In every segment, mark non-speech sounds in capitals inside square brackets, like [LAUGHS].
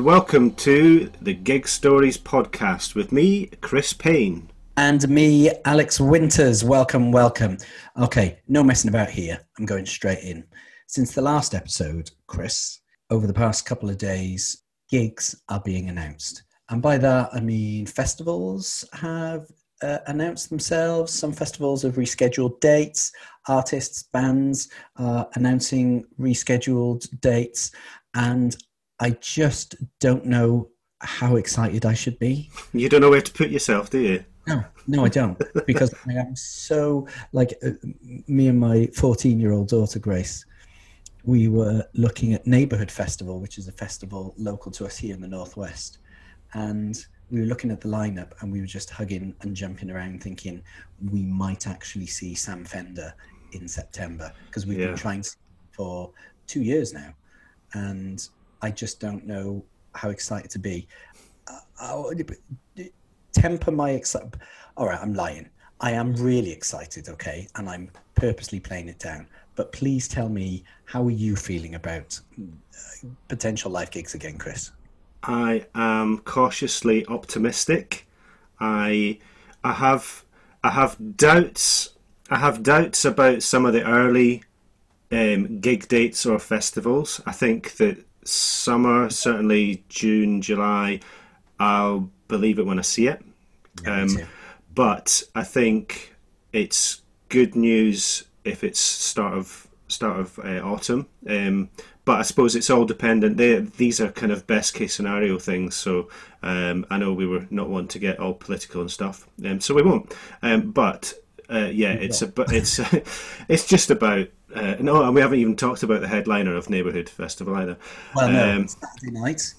And welcome to the Gig Stories podcast with me, Chris Payne. And me, Alex Winters. Welcome, welcome. Okay, no messing about here. I'm going straight in. Since the last episode, Chris, over the past couple of days, gigs are being announced. And by that, I mean festivals have uh, announced themselves. Some festivals have rescheduled dates. Artists, bands are announcing rescheduled dates. And I just don't know how excited I should be. You don't know where to put yourself, do you? No, no, I don't, because I am so like uh, me and my 14 year old daughter Grace. We were looking at Neighborhood Festival, which is a festival local to us here in the Northwest. And we were looking at the lineup and we were just hugging and jumping around thinking we might actually see Sam Fender in September because we've Yeah. been trying for two years now. And I just don't know how excited to be. Uh, I'll- temper my excitement. All right, I'm lying. I am really excited, okay, and I'm purposely playing it down. But please tell me, how are you feeling about uh, potential live gigs again, Chris? I am cautiously optimistic. I I have I have doubts I have doubts about some of the early um, gig dates or festivals. I think that summer, certainly June, July, I'll believe it when I see it. Yeah, Um, but I think it's good news if it's start of start of uh, autumn. Um, but I suppose it's all dependent. They, these are kind of best case scenario things. So um, I know we were not one to get all political and stuff, um, so we won't. Um, but uh, yeah, it's a, it's [LAUGHS] it's just about. Uh, no, and we haven't even talked about the headliner of Neighbourhood Festival either. Well, no, um, Saturday night,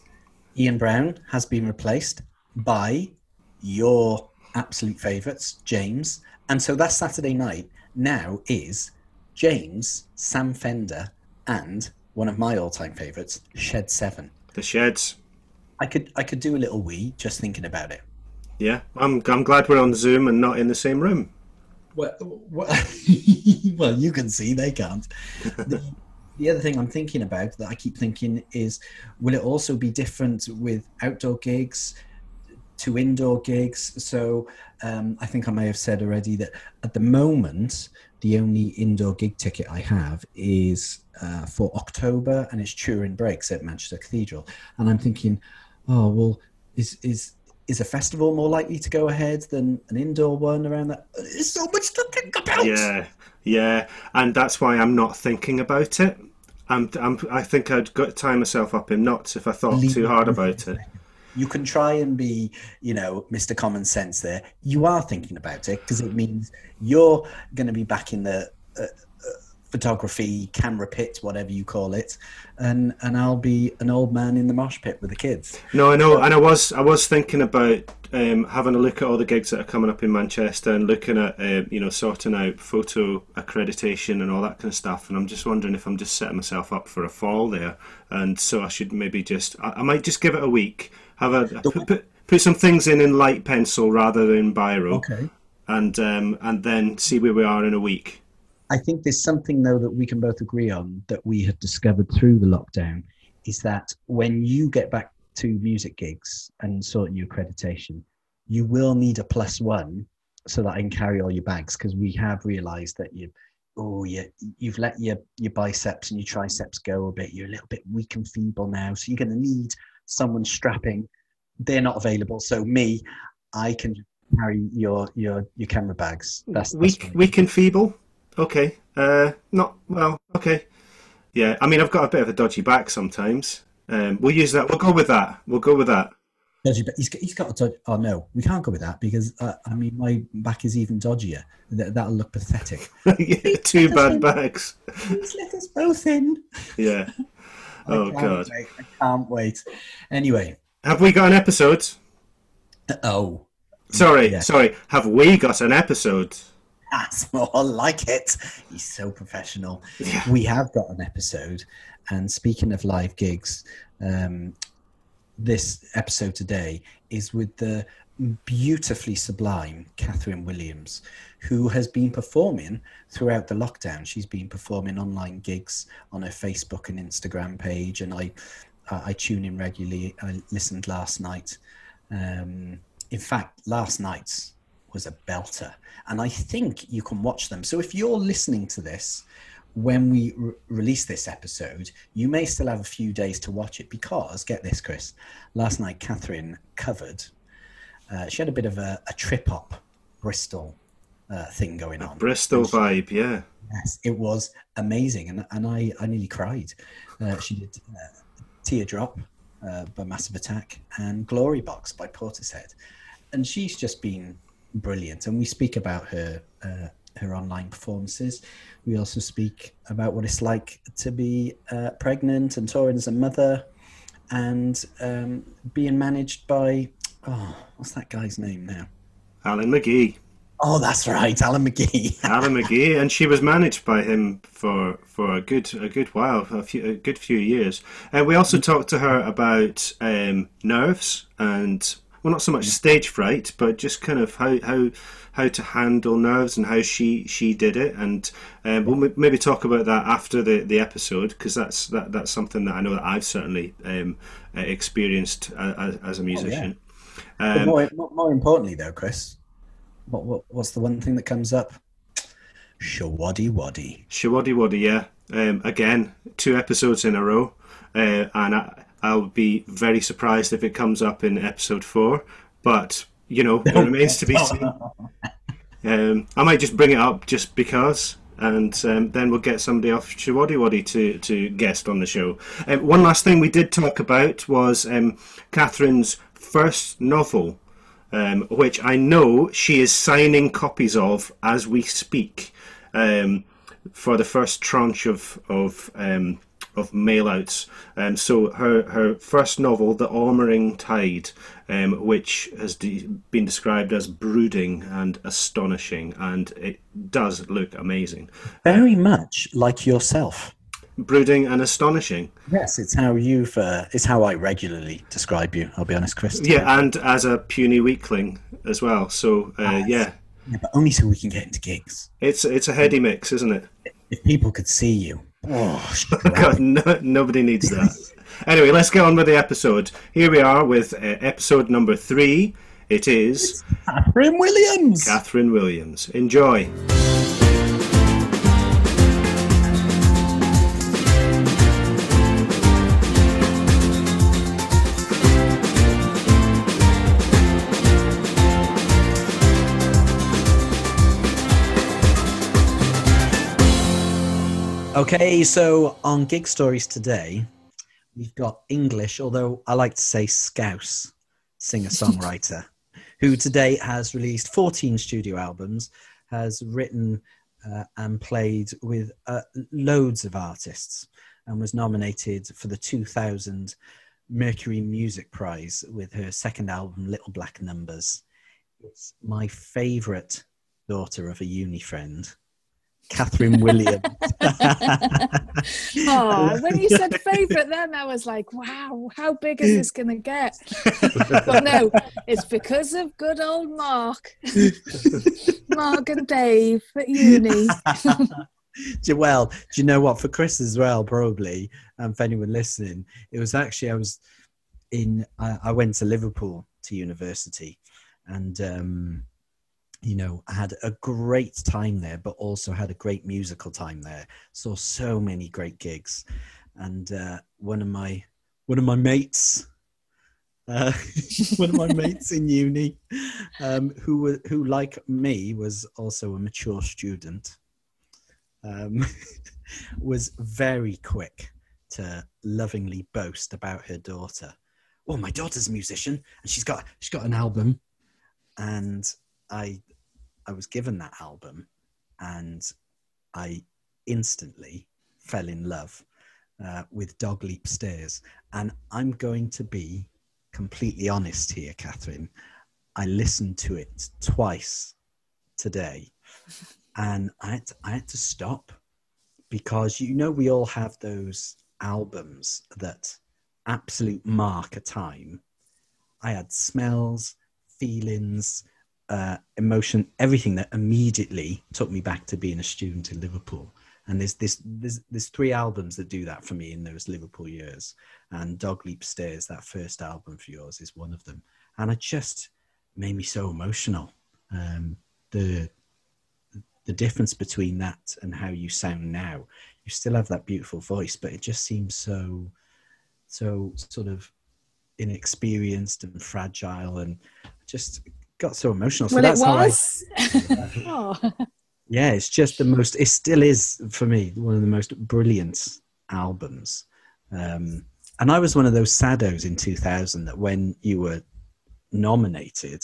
Ian Brown has been replaced by your absolute favourites, James. And so that Saturday night now is James, Sam Fender, and one of my all-time favourites, Shed Seven. The Sheds. I could I could do a little wee just thinking about it. Yeah, I'm I'm glad we're on Zoom and not in the same room. Well, well, [LAUGHS] well, you can see they can't. The, the other thing I'm thinking about that I keep thinking is, will it also be different with outdoor gigs to indoor gigs? So um, I think I may have said already that at the moment, the only indoor gig ticket I have is uh, for October, and it's Turin Brakes at Manchester Cathedral. And I'm thinking, oh well, is is is a festival more likely to go ahead than an indoor one around that? There's so much to think about. Yeah, yeah, and that's why I'm not thinking about it. I'm, I'm, I think I'd tie myself up in knots if I thought Leave too hard about it. You can try and be, you know, Mr. Common Sense there. You are thinking about it because it means you're going to be back in the uh, photography camera pit, whatever you call it, and and I'll be an old man in the mosh pit with the kids. No, I know, and I was, I was thinking about um, having a look at all the gigs that are coming up in Manchester and looking at, uh, you know, sorting out photo accreditation and all that kind of stuff. And I'm just wondering if I'm just setting myself up for a fall there, and so I should maybe just, I, I might just give it a week, have a put, put, put some things in in light pencil rather than biro, Okay. and um, and then see where we are in a week. I think there's something though that we can both agree on that we have discovered through the lockdown is that when you get back to music gigs and sorting your accreditation, you will need a plus one so that I can carry all your bags because we have realised that you oh you you've let your your biceps and your triceps go a bit. You're a little bit weak and feeble now, so you're going to need someone strapping. They're not available, so me, I can carry your your your camera bags. That's, that's weak, weak and feeble. Okay. Uh, not well. Okay. Yeah. I mean, I've got a bit of a dodgy back sometimes. Um, we'll use that. We'll go with that. We'll go with that. Dodgy, but he's he's got a dodgy. Oh no, we can't go with that because uh, I mean my back is even dodgier. That that'll look pathetic. [LAUGHS] Yeah, Two bad backs. Please let us both in. Yeah. [LAUGHS] Oh god. wait, I can't wait. Anyway, Have we got an episode? oh, Sorry, Yeah. sorry. Have we got an episode? That's [LAUGHS] more like it. He's so professional. Yeah. We have got an episode, and speaking of live gigs, um, this episode today is with the beautifully sublime Kathryn Williams, who has been performing throughout the lockdown. She's been performing online gigs on her Facebook and Instagram page, and I, I, I tune in regularly. I listened last night. Um, in fact, last night's was a belter, and I think you can watch them. So if you're listening to this when we re- release this episode, you may still have a few days to watch it because, get this, Chris, last night Kathryn covered, uh, she had a bit of a, a trip hop Bristol uh, thing going on. Bristol she, vibe, yeah. Yes, it was amazing, and, and I, I nearly cried. Uh, she did uh, Teardrop uh, by Massive Attack and Glory Box by Portishead. And she's just been brilliant. And we speak about her uh, her online performances. We also speak about what it's like to be uh, pregnant and touring as a mother and um, being managed by, oh, what's that guy's name now? Alan McGee. Oh, that's right, Alan McGee. [LAUGHS] Alan McGee, and she was managed by him for for a good a good while, a few a good few years. And we also talked to her about um, nerves and well, not so much stage fright, but just kind of how how how to handle nerves and how she she did it. And um, we'll maybe talk about that after the the episode because that's that that's something that I know that I've certainly um, experienced as, as a musician. Oh, yeah. um, more, more importantly, though, Chris, what, what what's the one thing that comes up? Showaddywaddy. Showaddy Waddy, yeah. Um, again, two episodes in a row, uh, and I, I'll be very surprised if it comes up in episode four. But you know, it remains to be seen. Um, I might just bring it up just because, and um, then we'll get somebody off Showaddywaddy to, to guest on the show. Um, one last thing we did talk about was um, Kathryn's first novel, um, which I know she is signing copies of as we speak um, for the first tranche of of um, of mail outs. Um, so her her first novel, The Ormering Tide, um, which has de- been described as brooding and astonishing, and it does look amazing. Very much like yourself. Brooding and astonishing. Yes, it's how you've. Uh, it's how I regularly describe you. I'll be honest, Chris. Yeah, and as a puny weakling as well. So uh, yeah. Yeah, but only so we can get into gigs. It's it's a heady mix, isn't it? If people could see you. Oh, [LAUGHS] God, no, nobody needs that. anyway, let's get on with the episode. Here we are with uh, episode number three. It is Kathryn Williams. Kathryn Williams. Enjoy. Okay, so on Gig Stories today, we've got English, although I like to say Scouse singer songwriter, [LAUGHS] who today has released 14 studio albums, has written uh, and played with uh, loads of artists, and was nominated for the 2000 Mercury Music Prize with her second album, Little Black Numbers. It's my favourite daughter of a uni friend Kathryn Williams. [LAUGHS] oh, [LAUGHS] when you said favourite, then I was like, wow, how big is this going to get? [LAUGHS] but no, it's because of good old Mark, Mark and Dave at uni. well, do you know what? For Chris as well, probably, and for anyone listening, it was actually I was in. I, I went to Liverpool to university, and um, you know, I had a great time there, but also had a great musical time there. Saw so many great gigs, and uh, one of my one of my mates, uh, [LAUGHS] one of my mates in uni, um, who who like me was also a mature student, um, [LAUGHS] was very quick to lovingly boast about her daughter. Well, my daughter's a musician, and she's got she's got an album, and I I was given that album and I instantly fell in love uh, with Dog Leap Stairs. And I'm going to be completely honest here, Kathryn. I listened to it twice today [LAUGHS] and I had, to, I had to stop because you know, we all have those albums that absolute mark a time. I had smells, feelings, uh, emotion, everything that immediately took me back to being a student in Liverpool. And there's this there's there's three albums that do that for me in those Liverpool years. And Dog Leap Stairs, that first album for yours, is one of them. And it just made me so emotional. Um, the the difference between that and how you sound now. You still have that beautiful voice, but it just seems so so sort of inexperienced and fragile and just got so emotional. So well, that's it how I was. [LAUGHS] oh. yeah, it's just the most. It still is for me one of the most brilliant albums. Um, and I was one of those saddos in 2000 that when you were nominated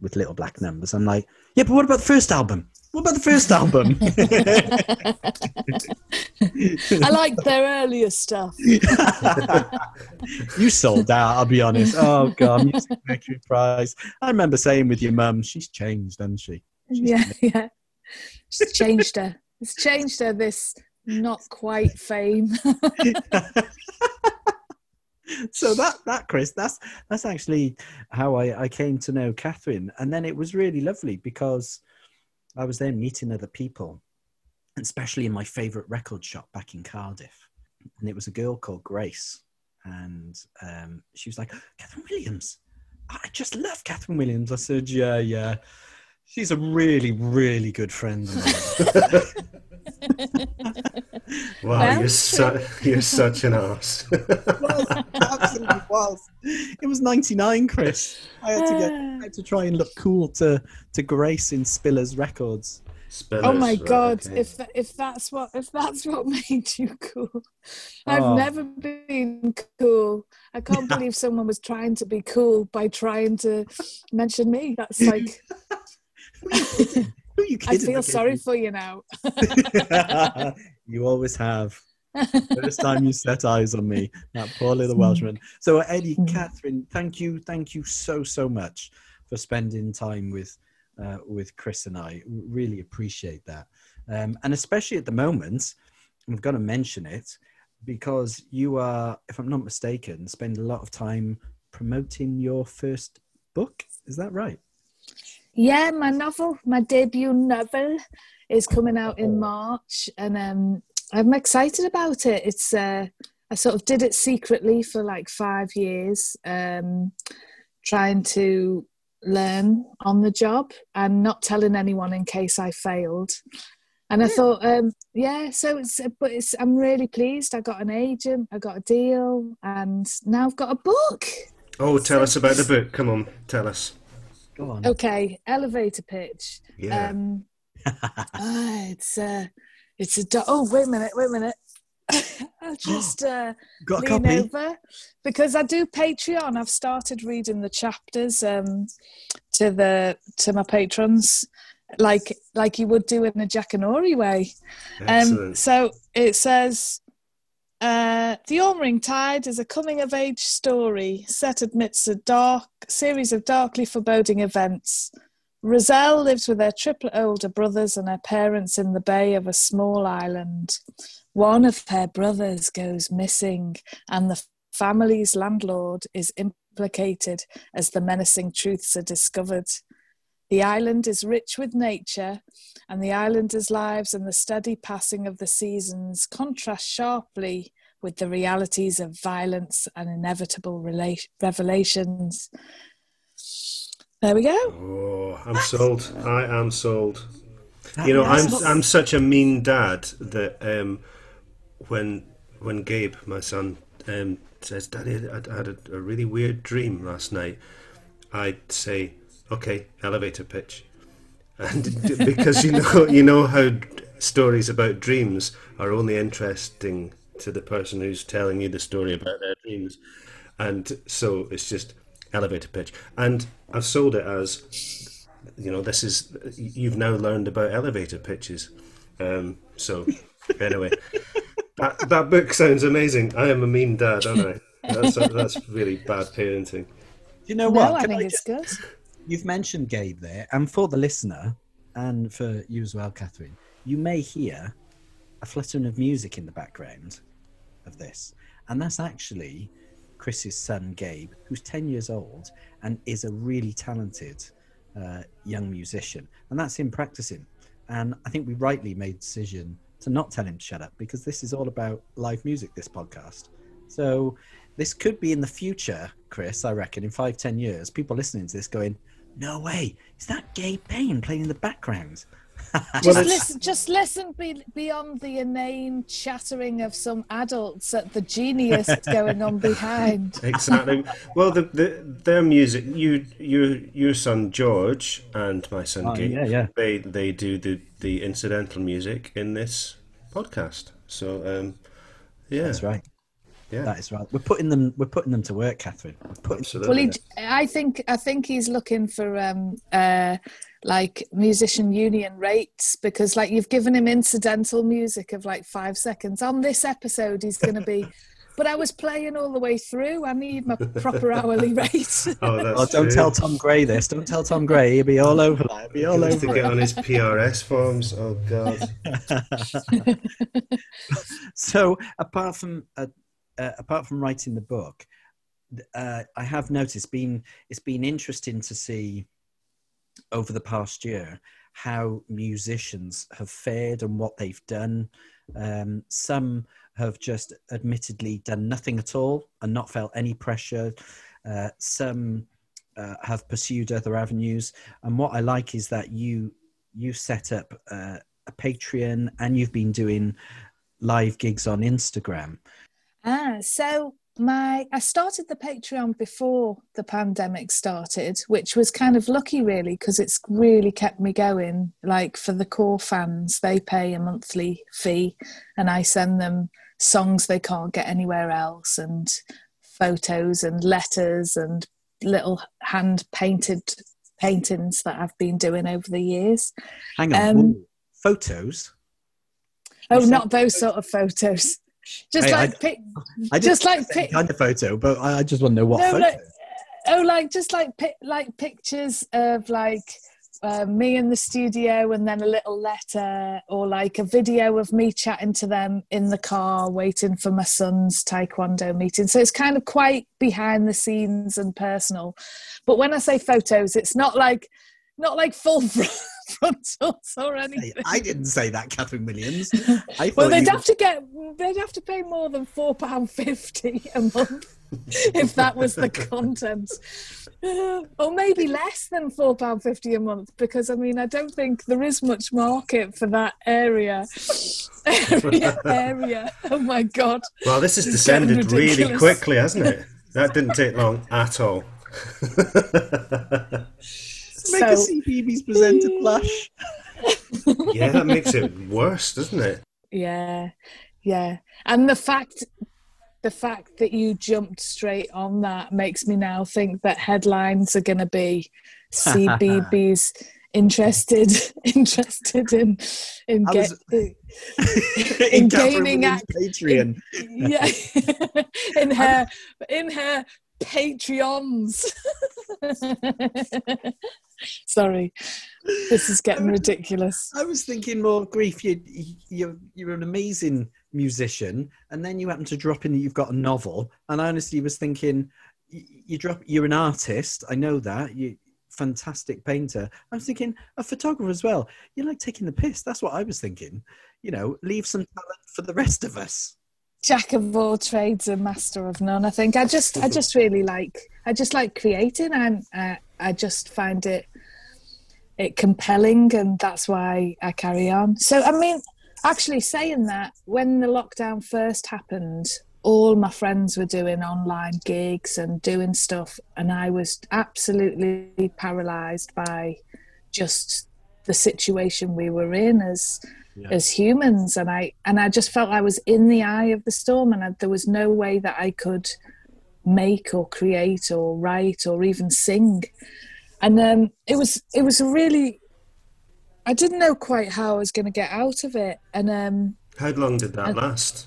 with Little Black Numbers, I'm like, yeah, but what about the first album? What about the first album? [LAUGHS] I like their earlier stuff. [LAUGHS] you sold out, I'll be honest. Oh, God, Music Mercury Prize. I remember saying with your mum, she's changed, hasn't she? She's yeah, yeah. It's changed her. It's changed her. This not quite fame. [LAUGHS] so that that Chris, that's that's actually how I, I came to know Kathryn, and then it was really lovely because I was there meeting other people, especially in my favourite record shop back in Cardiff, and it was a girl called Grace, and um, she was like, "Kathryn Williams, I just love Kathryn Williams." I said, "Yeah, yeah." She's a really, really good friend. [LAUGHS] Wow, Well, you're, su- you're such an ass. was, absolutely was. It was 99, Chris. I had to get I had to try and look cool to to Grace in Spiller's records. oh my right, god! okay. If tha- if that's what if that's what [LAUGHS] made you cool, I've Oh. never been cool. I can't believe someone was trying to be cool by trying to mention me. That's like [LAUGHS] Who are you [LAUGHS] I feel sorry for you now. you always have. First time you set eyes on me, that poor little Welshman. So, Eddie. Kathryn, thank you, thank you so so much for spending time with uh, with Chris and I. Really appreciate that, um, and especially at the moment, I'm going to mention it because you are, if I'm not mistaken, spend a lot of time promoting your first book. Is that right? Yeah, my novel, my debut novel, is coming out in March, and um, I'm excited about it. It's uh, I sort of did it secretly for like five years, um, trying to learn on the job and not telling anyone in case I failed. And I thought, um, yeah, so it's but it's I'm really pleased. I got an agent, I got a deal, and now I've got a book. Oh, tell us about the book. Come on, tell us. Go on. Okay, elevator pitch. Yeah. Um, [LAUGHS] ah, it's uh, it's a do- oh wait a minute, wait a minute. [LAUGHS] I'll just uh, a lean over because I do Patreon. I've started reading the chapters um, to the to my patrons, like like you would do in the Jackanory way. Um, so it says, uh, "The Ormering Tide is a coming-of-age story set amidst a dark series of darkly foreboding events. Roselle lives with her triple older brothers and her parents in the bay of a small island. One of her brothers goes missing, and the family's landlord is implicated as the menacing truths are discovered." The island is rich with nature, and the islanders' lives and the steady passing of the seasons contrast sharply with the realities of violence and inevitable revelations. There we go. Oh, I'm sold. I am sold. That- You know, I'm not- I'm such a mean dad that um, when when Gabe, my son, um, says, "Daddy, I, I had a, a really weird dream last night," I'd say, "Okay, elevator pitch," and [LAUGHS] because you know you know how stories about dreams are only interesting to the person who's telling you the story about their dreams, and so it's just elevator pitch, and I've sold it as you know, this is you've now learned about elevator pitches. Um, so anyway, [LAUGHS] that that book sounds amazing. I am a mean dad, aren't I? That's that's really bad parenting. you know No, what? I Can think I it's good. You've mentioned Gabe there, and for the listener, and for you as well, Kathryn, you may hear a fluttering of music in the background of this, and that's actually Chris's son Gabe, who's ten years old and is a really talented uh, young musician, and that's him practicing. And I think we rightly made the decision to not tell him to shut up because this is all about live music. This podcast, so this could be in the future, Chris. I reckon in five, ten years, people listening to this going, "No way, is that Gabe Payne playing in the background?" [LAUGHS] Just listen, just listen be, beyond the inane chattering of some adults at the genius going on behind. [LAUGHS] Exactly. Well, the, the their music, you your your son George and my son Oh, Gabe, yeah, yeah. they they do the the incidental music in this podcast. So um, yeah, That's right. Yeah. That is right. We're putting them. We're putting them to work, Kathryn. We're putting, absolutely. Well, he, I think I think he's looking for um, uh, like musician union rates because like you've given him incidental music of like five seconds on this episode. He's going to be. [LAUGHS] But I was playing all the way through. I need my proper hourly [LAUGHS] rate. oh, that's Oh, don't true. tell Tom Gray this. Don't tell Tom Gray. He'll be all over that. He'll be all wants over to it. get on his PRS forms. Oh God. [LAUGHS] so apart from uh, uh, apart from writing the book uh, i have noticed been it's been interesting to see over the past year how musicians have fared and what they've done. Um, some have just admittedly done nothing at all and not felt any pressure. Uh, some uh, have pursued other avenues. And what i like is that you you set up uh, a patreon and you've been doing live gigs on Instagram. Ah, so my I started the Patreon before the pandemic started, which was kind of lucky really because it's really kept me going. Like for the core fans, they pay a monthly fee and I send them songs they can't get anywhere else and photos and letters and little hand painted paintings that I've been doing over the years. Hang on, Um, ooh, photos. Oh, not those sort of photos. Just I- like pic- I just didn't like pic- kind of photo, but I I just want to know what No, photo. like- oh like just like like pictures of like uh, me in the studio and then a little letter or like a video of me chatting to them in the car waiting for my son's taekwondo meeting. So it's kind of quite behind the scenes and personal. But when i say photos it's not like not like full [LAUGHS] frontals or anything I didn't say that, Kathryn Williams. [LAUGHS] Well, they'd have to get they'd have to pay more than four pound fifty a month [LAUGHS] if that was the content, Uh, [SIGHS] or maybe less than four pound fifty a month because I mean I don't think there is much market for that area. [LAUGHS] area, area. Oh my god! Well, this has It's descended really quickly, hasn't it? That didn't take long at all. Make a So- CBeebies presenter blush. [LAUGHS] yeah, that makes it worse, doesn't it? Yeah, yeah, and the fact. The fact that you jumped straight on that makes me now think that headlines are going to be CBeebies [LAUGHS] interested [LAUGHS] interested in in I get, was- in in Kathryn gaming Williams' act- Patreon. yeah in her in her patreons sorry this is getting ridiculous I was thinking more grief. You, you, you're an amazing musician, and then you happen to drop in that you've got a novel. And I honestly was thinking, you, you drop. You're an artist. I know that. You fantastic painter. I'm thinking a photographer as well. You're like taking the piss. That's what I was thinking. You know, leave some talent for the rest of us. Jack of all trades and master of none i think. I just i just really like i just like creating and uh, i just find it it compelling and that's why i carry on. So i mean actually saying that when the lockdown first happened all my friends were doing online gigs and doing stuff and i was absolutely paralyzed by just the situation we were in as Yeah. as humans and i and i just felt i was in the eye of the storm and I, there was no way that i could make or create or write or even sing and um it was it was a really i didn't know quite how i was going to get out of it and um How long did that last?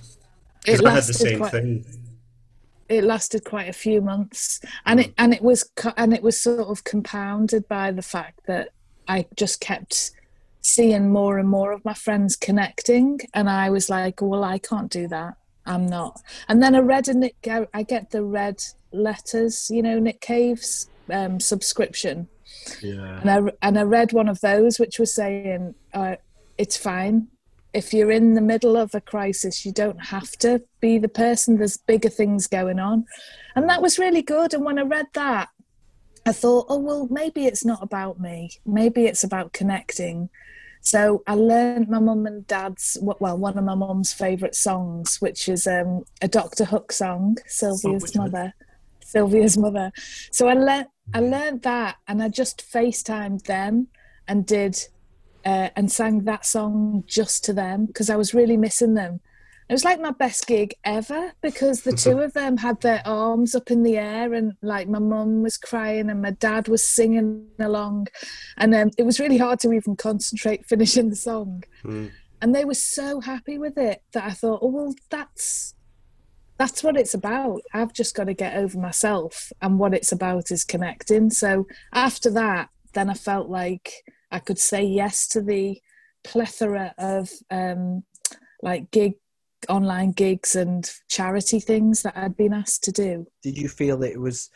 it Because I had the lasted same quite, thing. it lasted quite a few months and it and it was and it was sort of compounded by the fact that i just kept seeing more and more of my friends connecting and i was like well i can't do that i'm not and then i read a nick I- get the red letters you know nick cave's um, subscription Yeah. and I and I read one of those which was saying uh, it's fine if you're in the middle of a crisis, you don't have to be the person. There's bigger things going on. And that was really good. And when I read that, I thought, oh, well, maybe it's not about me. Maybe it's about connecting. So I learned my mum and dad's, well, one of my mum's favourite songs, which is um, a Doctor Hook song, Sylvia's oh, mother. Sylvia's mother. So I learned, I learned that and I just FaceTimed them and did uh, and sang that song just to them because I was really missing them. It was like my best gig ever because the two [LAUGHS] of them had their arms up in the air and like my mum was crying and my dad was singing along, and um, it was really hard to even concentrate [LAUGHS] finishing the song. Mm. And they were so happy with it that I thought, oh well, that's that's what it's about. I've just got to get over myself, and what it's about is connecting. So after that, then I felt like I could say yes to the plethora of um, like gig online gigs and charity things that I'd been asked to do. Did you feel that it was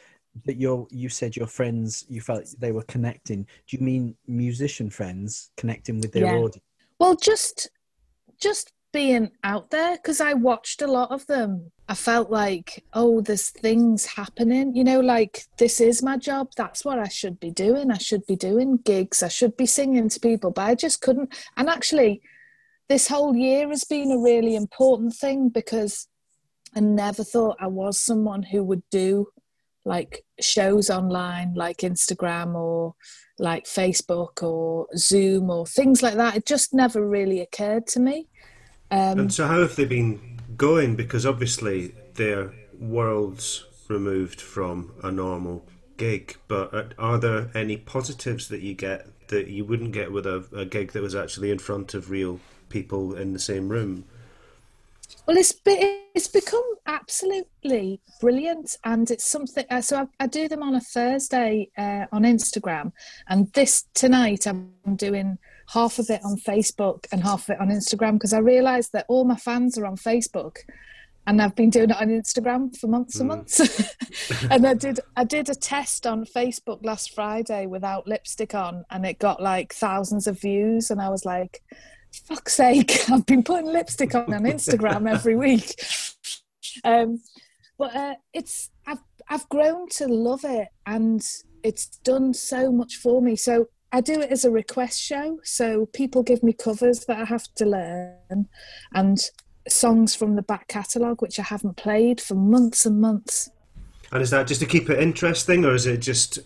that your you said your friends you felt they were connecting? Do you mean musician friends connecting with their yeah. audience? Well, just just being out there because I watched a lot of them. I felt like, oh, there's things happening, you know, like this is my job. That's what I should be doing. I should be doing gigs. I should be singing to people, but I just couldn't. And actually, this whole year has been a really important thing because I never thought I was someone who would do like shows online, like Instagram or like Facebook or Zoom or things like that. It just never really occurred to me. Um, and so, how have they been going? Because obviously, they're worlds removed from a normal gig. But are there any positives that you get that you wouldn't get with a, a gig that was actually in front of real people in the same room? Well, it's it's become absolutely brilliant, and it's something. Uh, so I, I, do them on a Thursday uh, on Instagram, and this tonight I'm doing half of it on Facebook and half of it on Instagram because I realised that all my fans are on Facebook, and I've been doing it on Instagram for months and hmm. months. [LAUGHS] and I did I did a test on Facebook last Friday without lipstick on, and it got like thousands of views, and I was like, "Fuck's sake! [LAUGHS] I've been putting lipstick on on Instagram every week." Um, but uh, it's I've I've grown to love it, and it's done so much for me. So I do it as a request show, so people give me covers that I have to learn and songs from the back catalogue which I haven't played for months and months. And is that just to keep it interesting, or is it just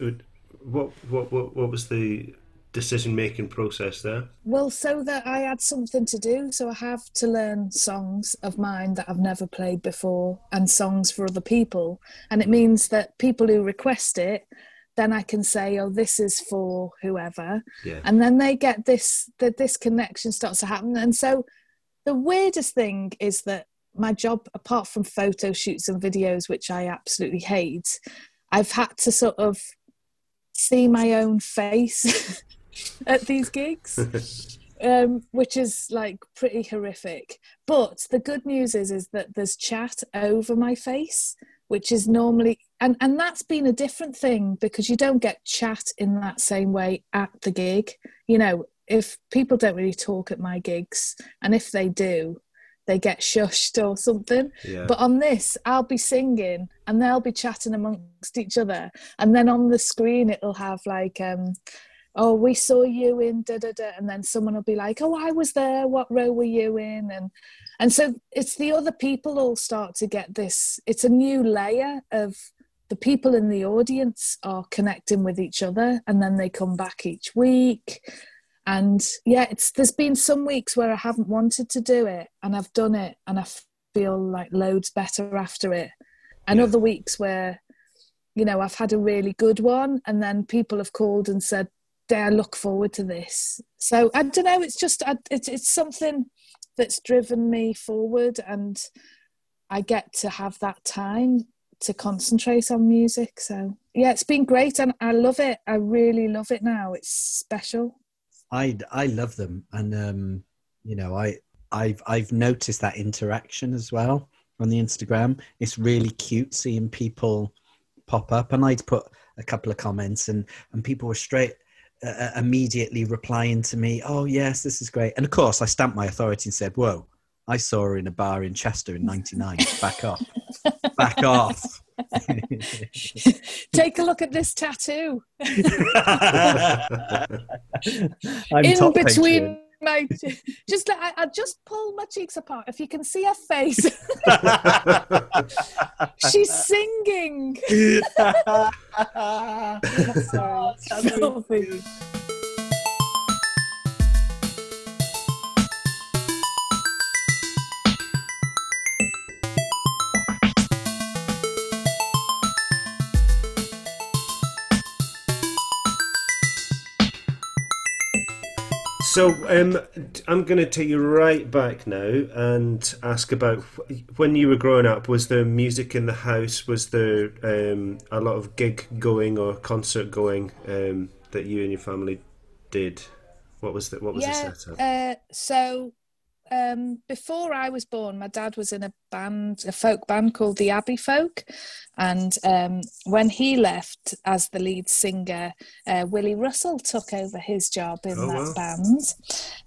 what what what, what was the decision making process there? Well, so that I had something to do, so I have to learn songs of mine that I've never played before and songs for other people, and it means that people who request it then I can say, oh, this is for whoever. Yeah. And then they get this, that this connection starts to happen. And so the weirdest thing is that my job, apart from photo shoots and videos, which I absolutely hate, I've had to sort of see my own face [LAUGHS] at these gigs. [LAUGHS] um, which is like pretty horrific. But the good news is is that there's chat over my face, which is normally and and that's been a different thing because you don't get chat in that same way at the gig you know if people don't really talk at my gigs and if they do they get shushed or something yeah. but on this i'll be singing and they'll be chatting amongst each other and then on the screen it'll have like um oh we saw you in da da da and then someone will be like oh i was there what row were you in? And and so it's the other people all start to get this it's a new layer of the people in the audience are connecting with each other and then they come back each week. And yeah it's there's been some weeks where i haven't wanted to do it and i've done it and i feel like loads better after it. And yeah. other weeks where you know i've had a really good one and then people have called and said i look forward to this so i don't know it's just it's, it's something that's driven me forward and I get to have that time to concentrate on music. So yeah, it's been great and I love it. I really love it now. It's special. I I love them and um you know I I've I've noticed that interaction as well on the Instagram. It's really cute seeing people pop up and I'd put a couple of comments and and people were straight uh, immediately replying to me, "Oh yes, this is great." And of course, I stamped my authority and said, "Whoa, I saw her in a bar in Chester in '99. [LAUGHS] Back off, back off." [LAUGHS] Take a look at this tattoo. [LAUGHS] I'm In between Patreon. My, just I, I just pull my cheeks apart. If you can see her face, [LAUGHS] she's singing. [LAUGHS] [LAUGHS] Oh, Sorry, So um, I'm going to take you right back now and ask about when you were growing up. Was there music in the house? Was there um, a lot of gig going or concert going um, that you and your family did? What was the what was yeah. the setup? Uh, so um, before I was born, my dad was in a band, a folk band called the Abbey Folk, and um, when he left as the lead singer, uh, Willy Russell took over his job in Oh, that wow. band,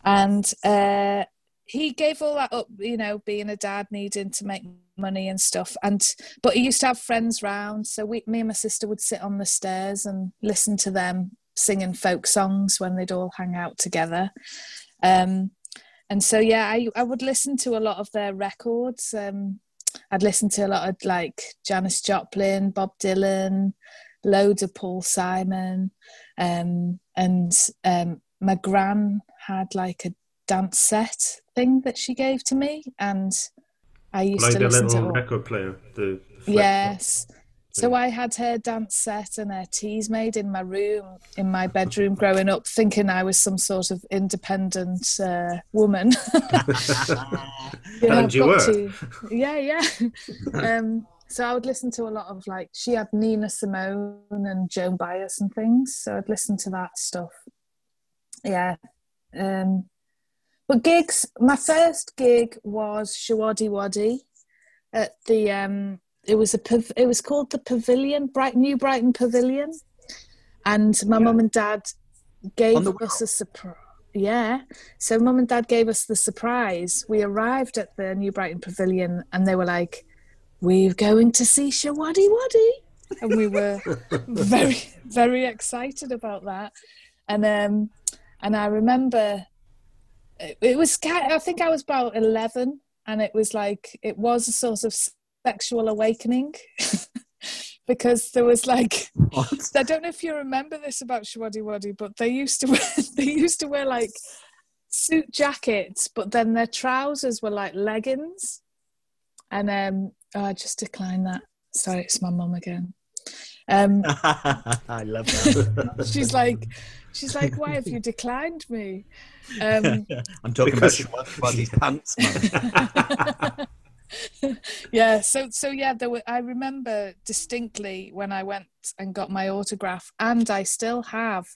and uh, he gave all that up. You know, being a dad, needing to make money and stuff, and but he used to have friends round, so we, me and my sister would sit on the stairs and listen to them singing folk songs when they'd all hang out together. Um, and so yeah, I, I would listen to a lot of their records. Um, I'd listen to a lot of like Janis Joplin, Bob Dylan, loads of Paul Simon, um, and um, my gran had like a dance set thing that she gave to me, and I used Like to listen to little all- record player, the Yes. So I had her dance set and her teas made in my room, in my bedroom growing up, thinking I was some sort of independent uh, woman. [LAUGHS] [LAUGHS] Yeah, And you were. to- [LAUGHS] Yeah, yeah. um, so I would listen to a lot of like, she had Nina Simone and Joan Baez and things. So I'd listen to that stuff. Yeah. Um, but gigs, my first gig was Showaddywaddy at the um it was a it was called the Pavilion, Bright New Brighton Pavilion, and my mum and dad gave us a surprise. Yeah, so mum and dad gave us the surprise. We arrived at the New Brighton Pavilion, and they were like, "We're going to see Showaddywaddy," and we were [LAUGHS] very very excited about that. And um, and I remember it, it was I think I was about eleven, and it was like it was a sort of sexual awakening [LAUGHS] because there was like What? [LAUGHS] I don't know if you remember this about Showaddywaddy, but they used to [LAUGHS] wear they used to wear like suit jackets, but then their trousers were like leggings. And um oh, I just declined that. Sorry, it's my mum again. Um I love that. she's like she's like, Why have you declined me? Um I'm talking Because- about Waddy's pants, man. [LAUGHS] yeah so so yeah there were i remember distinctly when i went and got my autograph and i still have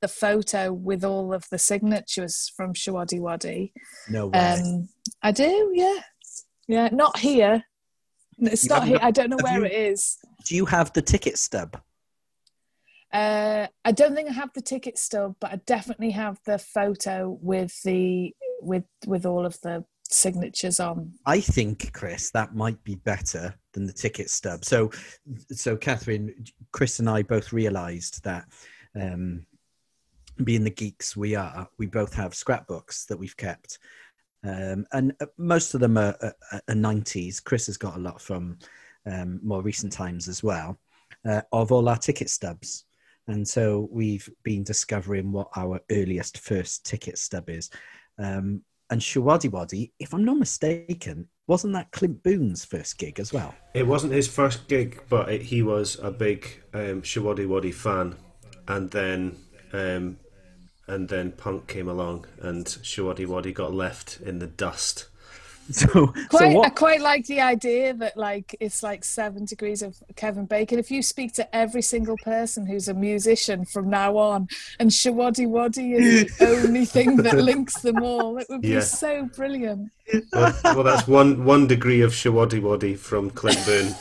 the photo with all of the signatures from Showaddywaddy. No way. Um, I do, yeah, yeah. Not here. It's You not here. I don't know where you- it is. Do you have the ticket stub? Uh, I don't think I have the ticket stub, but I definitely have the photo with the with with all of the signatures on. I think, Chris, that might be better than the ticket stub. So, so Kathryn, Chris, and I both realised that, um, being the geeks we are, we both have scrapbooks that we've kept, um, and uh, most of them are, are, are 90s. Chris has got a lot from um, more recent times as well uh, of all our ticket stubs. And so we've been discovering what our earliest first ticket stub is. Um, and Showaddywaddy, if I'm not mistaken, wasn't that Clint Boon's first gig as well? It wasn't his first gig, but it, he was a big um, Showaddywaddy fan, and then um, and then punk came along, and Showaddywaddy got left in the dust. [LAUGHS] So, Quite, so I quite like the idea that like it's like seven degrees of Kevin Bacon. If you speak to every single person who's a musician from now on, and Showaddywaddy is the [LAUGHS] only thing that links them all, it would be Yeah. so brilliant. Well, well, that's one one degree of Showaddywaddy from Clint Boon.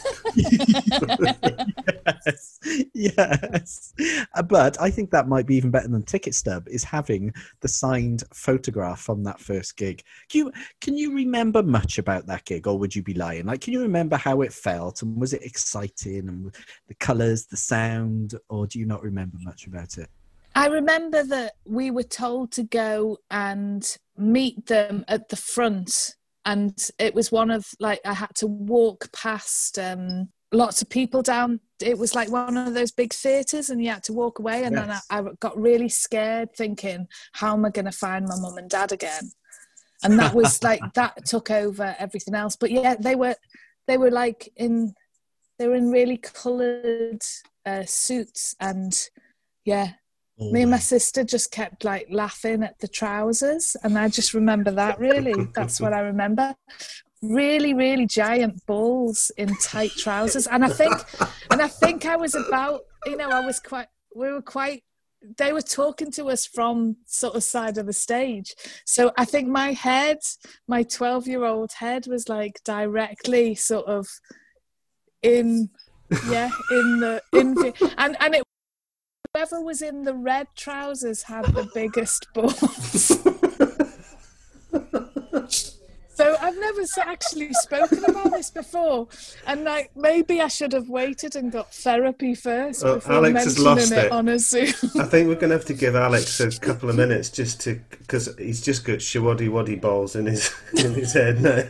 yes, yes, Uh, but I think that might be even better than Ticket Stub is having the signed photograph from that first gig. Can you can you remember much about that gig, or would you be lying? Like, can you remember how it felt, and was it exciting, and the colours, the sound, or do you not remember much about it? I remember that we were told to go and meet them at the front, and it was one of like I had to walk past um, lots of people down. It was like one of those big theatres, and you had to walk away. And Yes. then I, I got really scared, thinking, "How am I going to find my mum and dad again?" And that was [LAUGHS] like that took over everything else. But yeah, they were they were like in they were in really coloured uh, suits, and yeah, Oh me and my sister just kept like laughing at the trousers and i just remember that really. That's what i remember. Really really giant balls in tight trousers. And i think and i think i was about you know i was quite we were quite they were talking to us from sort of side of the stage. So i think my head my 12 year old head was like directly sort of in yeah in the in and and it whoever was in the red trousers had the [LAUGHS] biggest balls. so I've never actually spoken about this before, and like maybe I should have waited and got therapy first Oh, before Alex has mentioning lost it, it. on a Zoom. I think we're going to have to give Alex a [LAUGHS] couple of minutes just to because he's just got Showaddywaddy balls in his [LAUGHS] in his head now.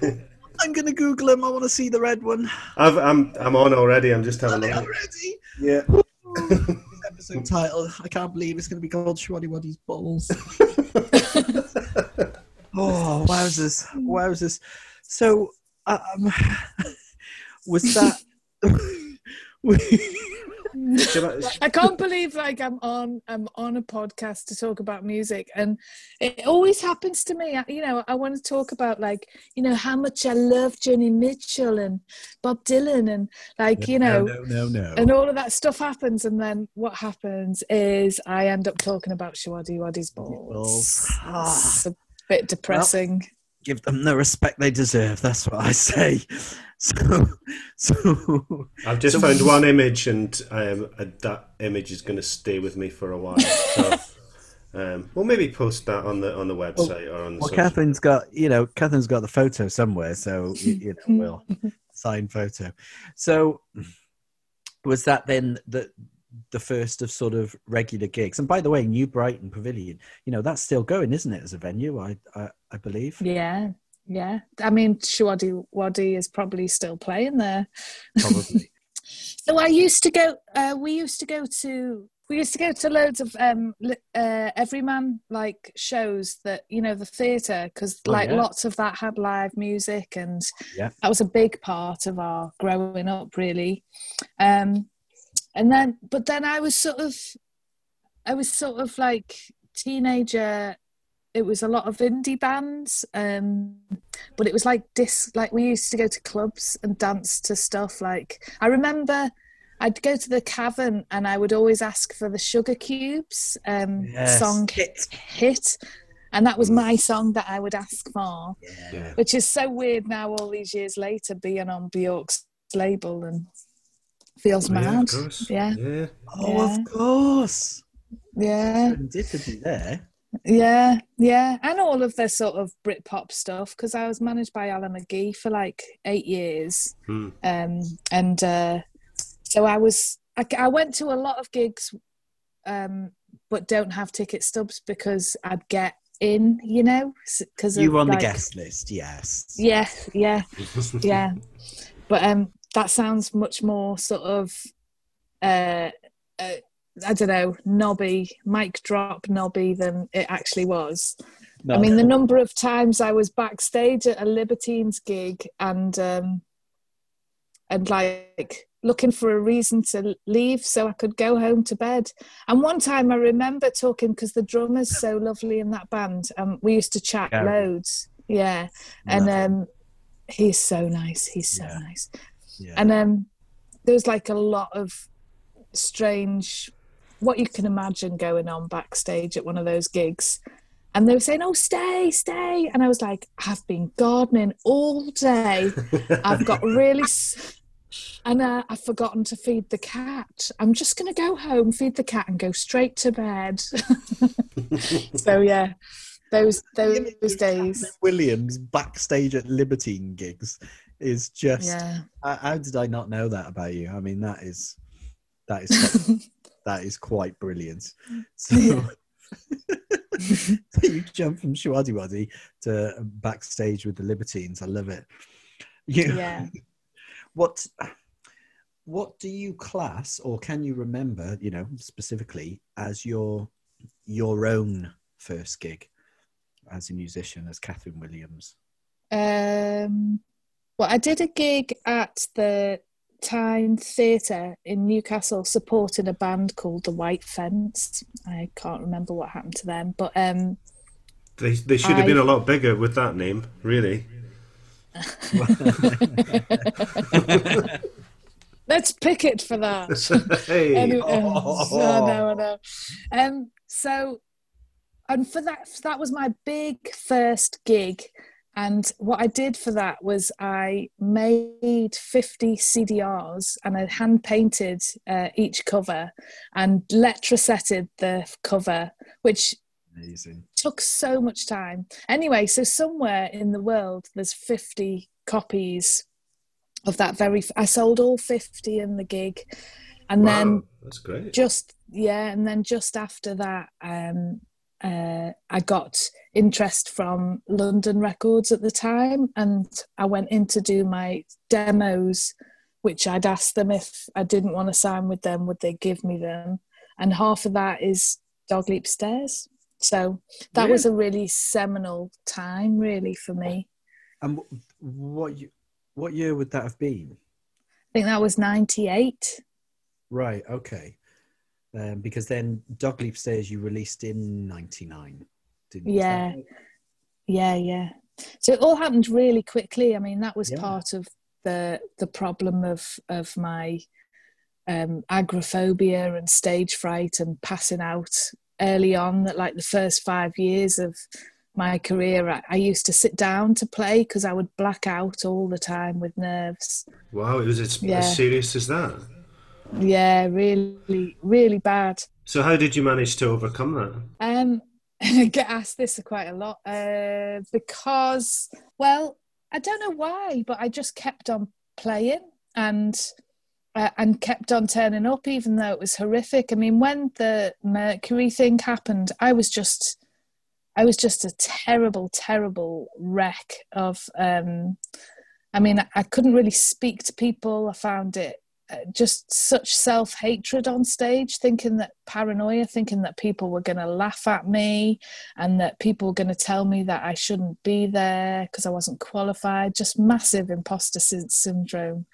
I'm gonna Google him. I want to see the red one. I've, I'm I'm on already. I'm just having a look. Already. Yeah. Oh. Episode title. I can't believe it's going to be called Showaddywaddy's Balls. [LAUGHS] oh, wowzers. Wowzers. So, um, [LAUGHS] was that. [LAUGHS] [LAUGHS] I can't believe like I'm on I'm on a podcast to talk about music and it always happens to me. I- You know, I want to talk about like, you know, how much I love Joni Mitchell and Bob Dylan and like, you know, no, no, no. and all of that stuff happens and then what happens is I end up talking about Showaddywaddy's balls. Balls. Ah. It's a bit depressing. Give them the respect they deserve. That's what I say. [LAUGHS] So, so I've just So- found [LAUGHS] one image, and um, that image is going to stay with me for a while. So, [LAUGHS] um, we'll maybe post that on the on the website or on the. well, social- Kathryn's got you know Kathryn's got the photo somewhere, so you, you know we'll sign photo. So was that then the the first of sort of regular gigs? And by the way, New Brighton Pavilion, you know that's still going, isn't it, as a venue? I I, I believe. Yeah. Yeah. I mean Showaddywaddy is probably still playing there. Probably. [LAUGHS] So I used to go. Uh, we used to go to. We used to go to loads of um, uh, everyman like shows that you know the theatre because Oh, like yeah. lots of that had live music and Yeah. that was a big part of our growing up really. Um, and then, but then I was sort of, I was sort of like teenager. It was a lot of indie bands, um, but it was like this. Like we used to go to clubs and dance to stuff. Like I remember, I'd go to the cavern and I would always ask for the Sugarcubes um, Yes. song Hit. hit, and that was my song that I would ask for Yeah. which is so weird now all these years later being on Bjork's label and feels Oh, yeah, of mad yeah Yeah. Oh, Yeah. of course. yeah Serendipity there. yeah yeah and all of the sort of Britpop stuff because I was managed by Alan McGee for like eight years Hmm. um and uh so I was I, I went to a lot of gigs um but don't have ticket stubs because I'd get in you know because You were on like, the guest list, yes. yeah yeah yeah [LAUGHS] but um that sounds much more sort of uh, uh i don't know knobby mic drop knobby than it actually was. No, i mean the number of times i was backstage at a libertines gig and um and like looking for a reason to leave so i could go home to bed. And one time i remember talking because the drummer's so lovely in that band um we used to chat Gary. loads. Yeah. And um he's so nice he's so Yeah. nice yeah. and um there was like a lot of strange what you can imagine going on backstage at one of those gigs and they were saying oh stay stay and i was like i've been gardening all day i've got [LAUGHS] really s- and uh, I've forgotten to feed the cat. I'm just going to go home, feed the cat, and go straight to bed. [LAUGHS] so yeah, those [LAUGHS] those days. Williams backstage at Libertine gigs is just. Yeah. How, how did I not know that about you? I mean, that is that is [LAUGHS] that is quite brilliant. [LAUGHS] So. Yeah. [LAUGHS] you jump from Shwadi to backstage with the Libertines. I love it. You, Yeah. What what do you class or can you remember, you know, specifically as your your own first gig as a musician, as Kathryn Williams? Um, well, I did a gig at the Tyne Theatre in Newcastle supporting a band called The White Fence. I can't remember what happened to them, but um, They, they should have been a lot bigger with that name, really. [LAUGHS] let's pick it for that. [LAUGHS] hey, Anyway, Oh. [LAUGHS] I I know. Um, so, and for that, that was my big first gig. And what I did for that was I made 50 CDRs and I hand painted uh, each cover and letrasetted the cover, which Amazing. took so much time. Anyway, so somewhere in the world there's 50 copies of that very I sold all 50 in the gig. And wow, then that's great. just yeah, and then just after that um uh, I got interest from London Records at the time, and I went in to do my demos, which I'd asked them if I didn't want to sign with them, would they give me them? And half of that is Dog Leap Stairs. So that was a really seminal time, really, for me. And what what year would that have been? I think that was 98. Right. Okay. Um, because then Dog Leap Stairs you released in '99, didn't you? That Yeah. Yeah, yeah. So it all happened really quickly. I mean, that was Yeah. part of the the problem of of my um, agoraphobia and stage fright and passing out early on. That like the first five years of my career, I, I used to sit down to play because I would black out all the time with nerves. Wow, it was as, Yeah. as serious as that. Yeah, really, really bad. So, how did you manage to overcome that? Um, [LAUGHS] I get asked this quite a lot uh, because, well, I don't know why, but I just kept on playing and uh, and kept on turning up, even though it was horrific. I mean, when the Mercury thing happened, I was just, I was just a terrible, terrible wreck of. Um, I mean, I, couldn't really speak to people. I found it just such self hatred on stage, thinking that paranoia, thinking that people were going to laugh at me and that people were going to tell me that I shouldn't be there because I wasn't qualified. Just massive imposter sy- syndrome,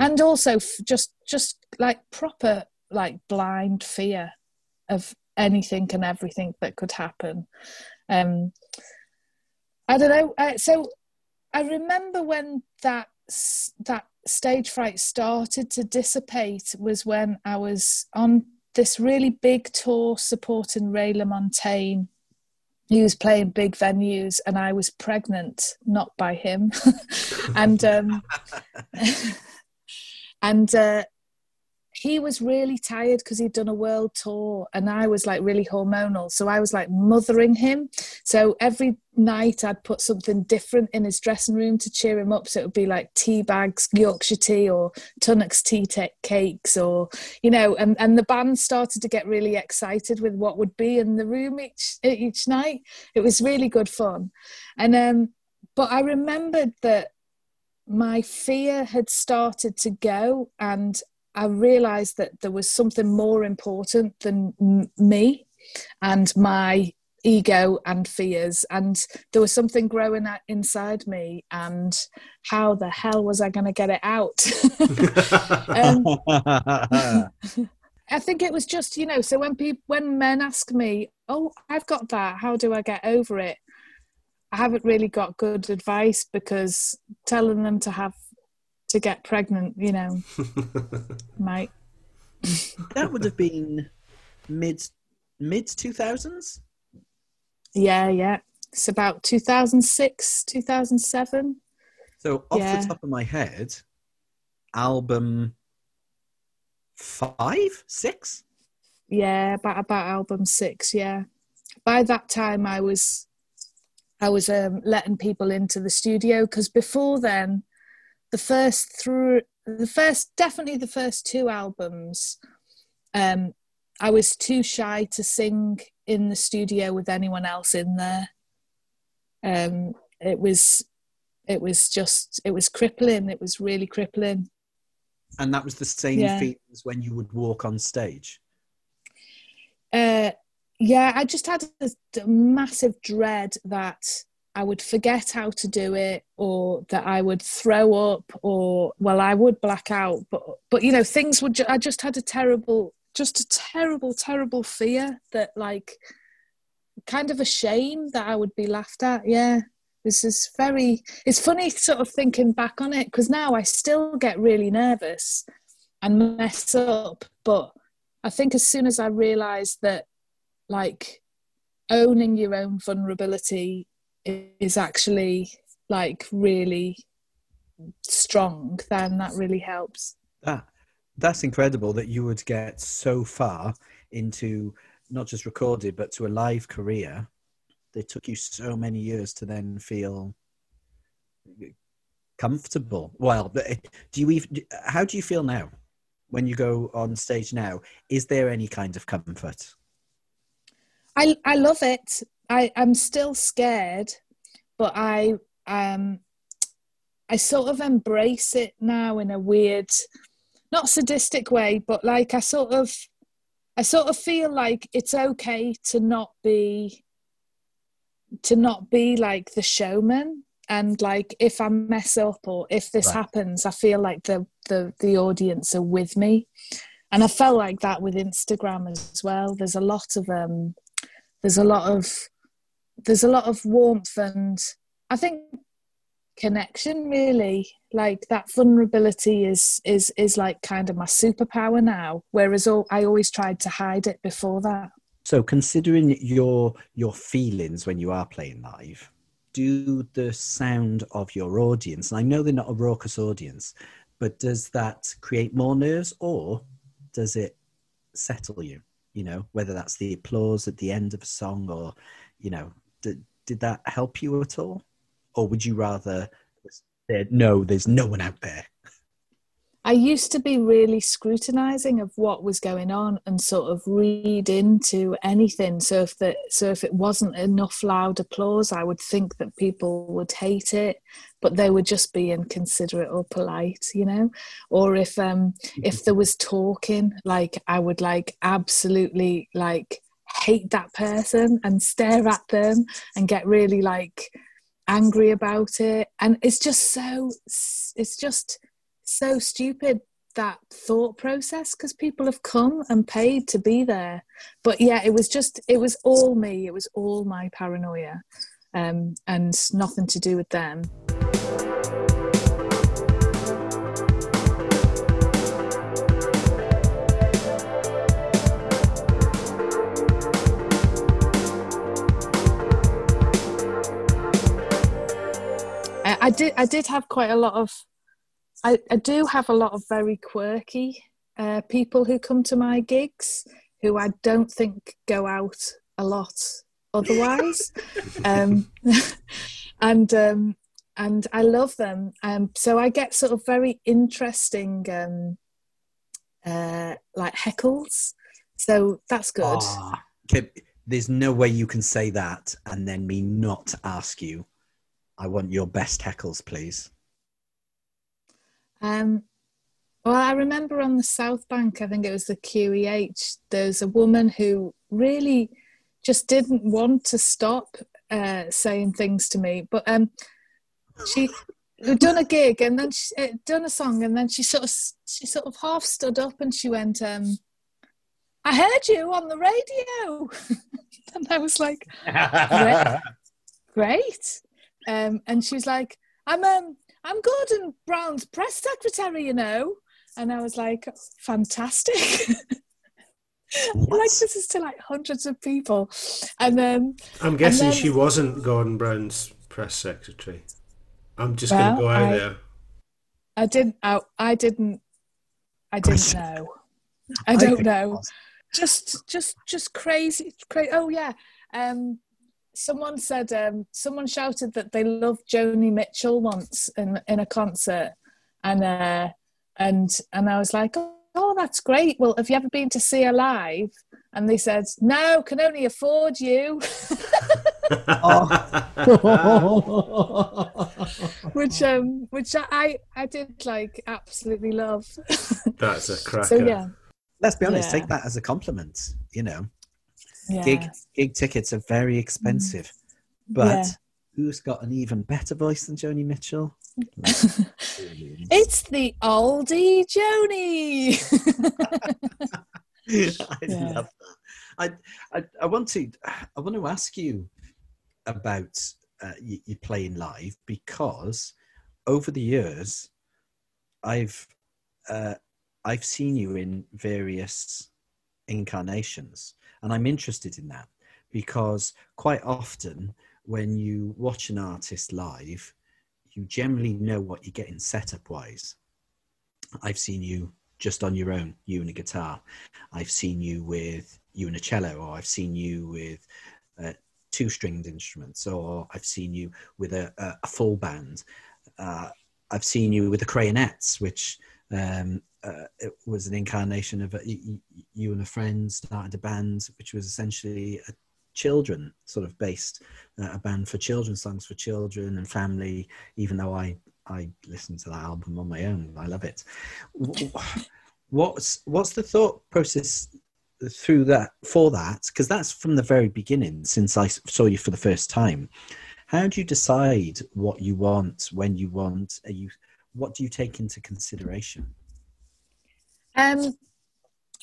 and also just just like proper like blind fear of anything and everything that could happen. Um, I don't know. Uh, so I remember when that that stage fright started to dissipate was when I was on this really big tour supporting Ray LaMontagne. He was playing big venues, and I was pregnant, not by him. [LAUGHS] and um, [LAUGHS] [LAUGHS] and uh, he was really tired because he'd done a world tour and I was like really hormonal. So I was like mothering him. So every night I'd put something different in his dressing room to cheer him up. So it would be like tea bags, Yorkshire tea or Tunnock's tea ta- cakes or, you know, and, and the band started to get really excited with what would be in the room each, each night. It was really good fun. And, um, but I remembered that my fear had started to go and I realized that there was something more important than m- me and my ego and fears. And there was something growing inside me and how the hell was i going to get it out? [LAUGHS] Um, [LAUGHS] i think it was just you know so when people when men ask me oh i've got that. How do i get over it? I haven't really got good advice because telling them to have to get pregnant you know [LAUGHS] might that would have been mid mid two thousands. yeah yeah it's about 2006 2007 So off Yeah. the top of my head, album five, six. yeah about about album six yeah by that time i was i was um, letting people into the studio because before then the first through the first definitely the first two albums um i was too shy to sing in the studio with anyone else in there um it was it was just it was crippling it was really crippling And that was the same Yeah. as when you would walk on stage. Uh, yeah, I just had a, a massive dread that I would forget how to do it, or that I would throw up, or well, I would black out. But but you know, things would. Ju- I just had a terrible, just a terrible, terrible fear that like, kind of a shame that I would be laughed at. Yeah. This is very. It's funny, sort of thinking back on it, because now I still get really nervous and mess up. But I think as soon as I realised that, like, owning your own vulnerability is actually like really strong, then that really helps. That that's incredible that you would get so far into not just recorded but to a live career. It took you so many years to then feel comfortable. Well, uh, do you even? How do you feel now when you go on stage now? Is there any kind of comfort? I I love it. I I'm still scared, but I um I sort of embrace it now in a weird, not sadistic way, but like I sort of I sort of feel like it's okay to not be to not be like the showman and like if I mess up or if this Right. happens, I feel like the the the audience are with me. And I felt like that with Instagram as well. There's a lot of um there's a lot of there's a lot of warmth and I think connection really like that vulnerability is is is like kind of my superpower now whereas all, I always tried to hide it before that So, considering your your feelings when you are playing live, do the sound of your audience, and I know they're not a raucous audience, but does that create more nerves or does it settle you? You know, whether that's the applause at the end of a song or, you know, did, did that help you at all? Or would you rather say, no, there's no one out there? I used to be really scrutinizing of what was going on and sort of read into anything. So if the so if it wasn't enough loud applause, I would think that people would hate it, but they were just being considerate or polite, you know. Or if um if there was talking, like I would like absolutely like hate that person and stare at them and get really like angry about it. And it's just so it's just so stupid that thought process because people have come and paid to be there. But yeah it was just it was all me. It was all my paranoia um, and nothing to do with them. I, did I did have quite a lot of I, I do have a lot of very quirky uh, people who come to my gigs who I don't think go out a lot otherwise. [LAUGHS] um, [LAUGHS] and um, and I love them. Um, so I get sort of very interesting um, uh, like heckles. So that's good. Okay, there's no way you can say that and then me not ask you. I want your best heckles, please. Um, well, I remember on the South Bank, I think it was the QEH, there's a woman who really just didn't want to stop uh, saying things to me. But um, she had done a gig and then she uh, done a song, and then she sort of she sort of half stood up and she went, um, "I heard you on the radio," [LAUGHS] and I was like, [LAUGHS] "Great," um, and she was like, "I'm um." I'm Gordon Brown's press secretary, you know. And I was like, fantastic. [LAUGHS] like this is to like hundreds of people. And then I'm guessing then- she wasn't Gordon Brown's press secretary. I'm just Well, going to go out I- there. I didn't. I, I didn't. I didn't know. I I don't it know. Just, just, just crazy. Cra- oh yeah. Um, someone said. Um, someone shouted that they loved Joni Mitchell once in in a concert, and uh, and and I was like, oh, oh, that's great. Well, have you ever been to see her live? And they said, no, can only afford you. [LAUGHS] which um which I I did like absolutely love. That's a [LAUGHS] cracker. so yeah, Let's be honest, Yeah. take that as a compliment. You know, yeah. gig gig tickets are very expensive, but Yeah. who's got an even better voice than Joni Mitchell? [LAUGHS] It's the oldie Joni. [LAUGHS] I Yeah. love that. I, I I want to I want to ask you about uh, you, you playing live because over the years I've uh, I've seen you in various incarnations and I'm interested in that because quite often when you watch an artist live you generally know what you're getting setup wise I've seen you just on your own you and a guitar I've seen you with you and a cello, or I've seen you with uh, two stringed instruments, or I've seen you with a, a, full band. Uh, I've seen you with the Crayonettes, which um, uh, it was an incarnation of a, you, and a friend started a band, which was essentially a children sort of based, uh, a band for children, songs for children and family. Even though I I listened to that album on my own, I love it. What's what's the thought process through that for that because that's from the very beginning since I saw you for the first time how do you decide what you want when you want are you what do you take into consideration Um,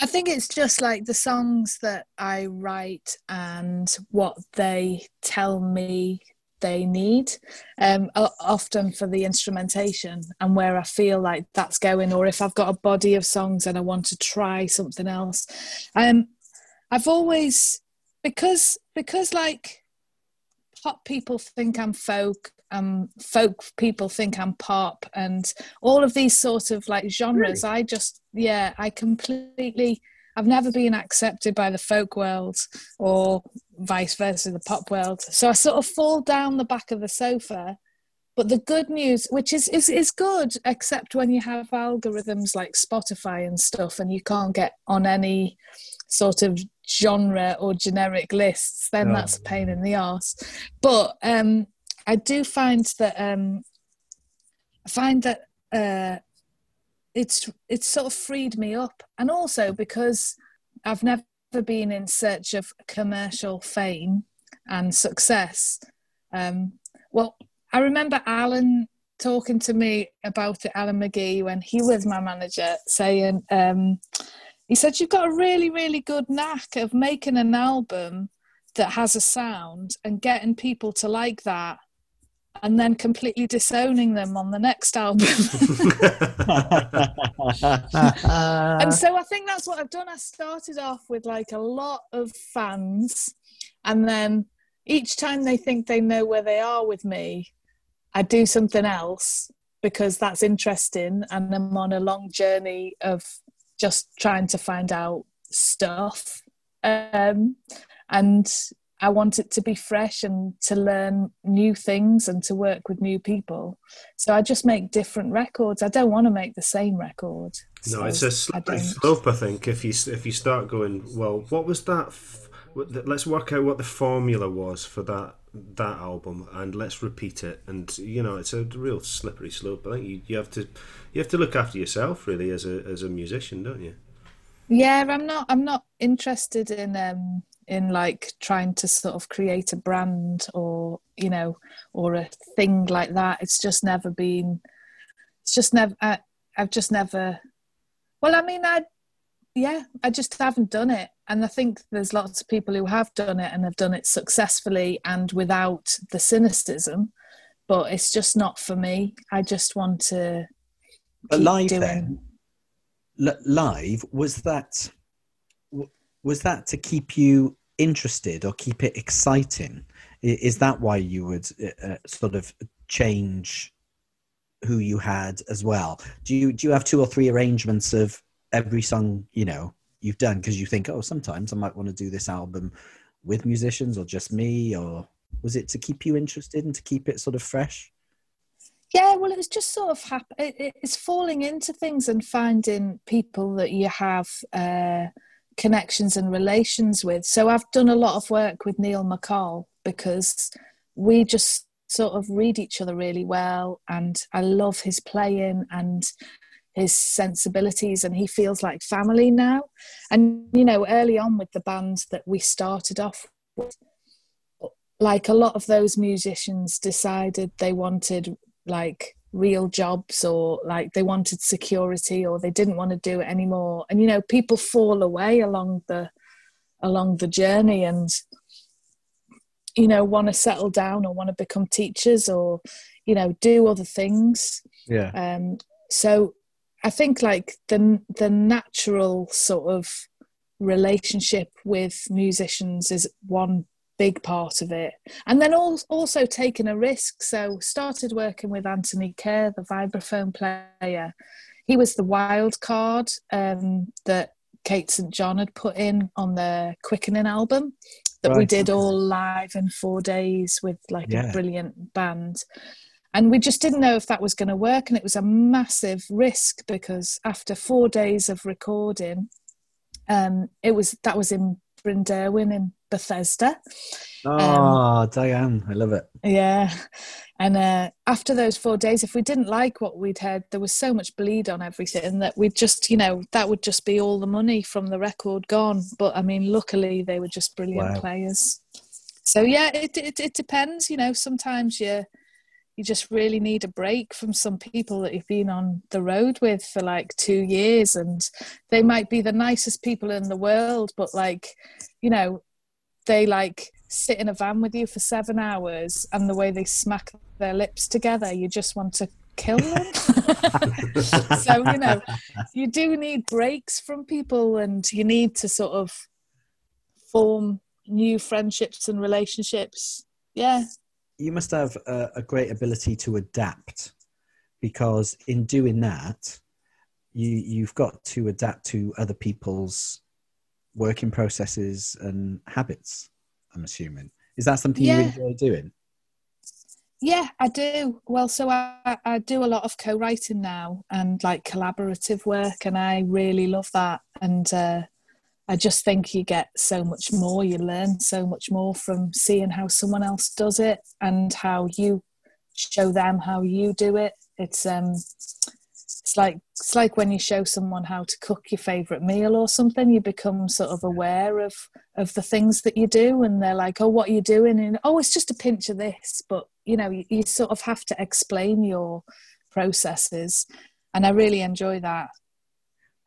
I think it's just like the songs that I write and what they tell me they need, um, often for the instrumentation and where I feel like that's going, or if I've got a body of songs and I want to try something else. Um, I've always because because like pop people think I'm folk, um, folk people think I'm pop, and all of these sort of like genres. I just yeah, I completely. I've never been accepted by the folk world or vice versa, the pop world. So I sort of fall down the back of the sofa. But the good news, which is, is is good, except when you have algorithms like Spotify and stuff, and you can't get on any sort of genre or generic lists, then Oh. that's a pain in the arse. But um, I do find that um, I find that uh, it's it's sort of freed me up, and also because I've never been in search of commercial fame and success. Um, well, I remember Alan talking to me about it, Alan McGee, when he was my manager, saying, um, he said, You've got a really, really good knack of making an album that has a sound and getting people to like that and then completely disowning them on the next album. [LAUGHS] and so I think that's what I've done. I started off with like a lot of fans, and then each time they think they know where they are with me, I do something else because that's interesting, and I'm on a long journey of just trying to find out stuff. Um, and I want it to be fresh and to learn new things and to work with new people. So I just make different records. I don't want to make the same record. No, So it's a slippery don't. slope. I think if you if you start going, well, what was that? F- let's work out what the formula was for that that album, and let's repeat it. And you know, it's a real slippery slope. I think you, you have to you have to look after yourself really as a as a musician, don't you? Yeah, I'm not. I'm not interested in um in like trying to sort of create a brand or you know or a thing like that. It's just never been. It's just never. I, I've just never. Well, I mean, I yeah, I just haven't done it, and I think there's lots of people who have done it and have done it successfully and without the cynicism. But it's just not for me. I just want to. But live doing- then, L- live was that was that to keep you interested or keep it exciting? Is that why you would uh, uh, sort of change who you had as well. Do you do you have two or three arrangements of every song you know you've done because you think oh sometimes I might want to do this album with musicians or just me or was it to keep you interested and to keep it sort of fresh? Yeah, well, it was just sort of hap- it, it's falling into things and finding people that you have uh, connections and relations with. So I've done a lot of work with Neill MacColl because we just sort of read each other really well, and I love his playing and his sensibilities and he feels like family now and you know early on with the band that we started off with like a lot of those musicians decided they wanted like real jobs or like they wanted security or they didn't want to do it anymore and you know people fall away along the along the journey and you know want to settle down or want to become teachers or you know do other things Yeah. um so i think like the the natural sort of relationship with musicians is one big part of it. And then also taking a risk. So started working with anthony kerr the vibraphone player. He was the wild card um, that kate st john had put in on the quickening album that we did all live in four days with like Yeah. a brilliant band. And we just didn't know if that was going to work and it was a massive risk because after four days of recording um it was that was in Bryn Derwen uh, in Bethesda Oh, Diane, I love it. yeah and uh after those four days if we didn't like what we'd heard there was so much bleed on everything that we'd just you know that would just be all the money from the record gone but i mean luckily they were just brilliant Wow. players so yeah it, it it depends you know sometimes you you just really need a break from some people that you've been on the road with for like two years and they might be the nicest people in the world but like you know they like sit in a van with you for seven hours and the way they smack their lips together you just want to kill them. [LAUGHS] So you know you do need breaks from people and you need to sort of form new friendships and relationships. Yeah You must have a, a great ability to adapt because in doing that, you you've got to adapt to other people's working processes and habits. I'm assuming. Is that something you enjoy doing? Yeah, I do. Well, so I, I do a lot of co-writing now and like collaborative work, and I really love that. And uh, I just think you get so much more. You learn so much more from seeing how someone else does it and how you show them how you do it. It's um, it's like it's like when you show someone how to cook your favorite meal or something. You become sort of aware of of the things that you do, and they're like, "Oh, what are you doing?" And oh, it's just a pinch of this, but you know, you, you sort of have to explain your processes, and I really enjoy that.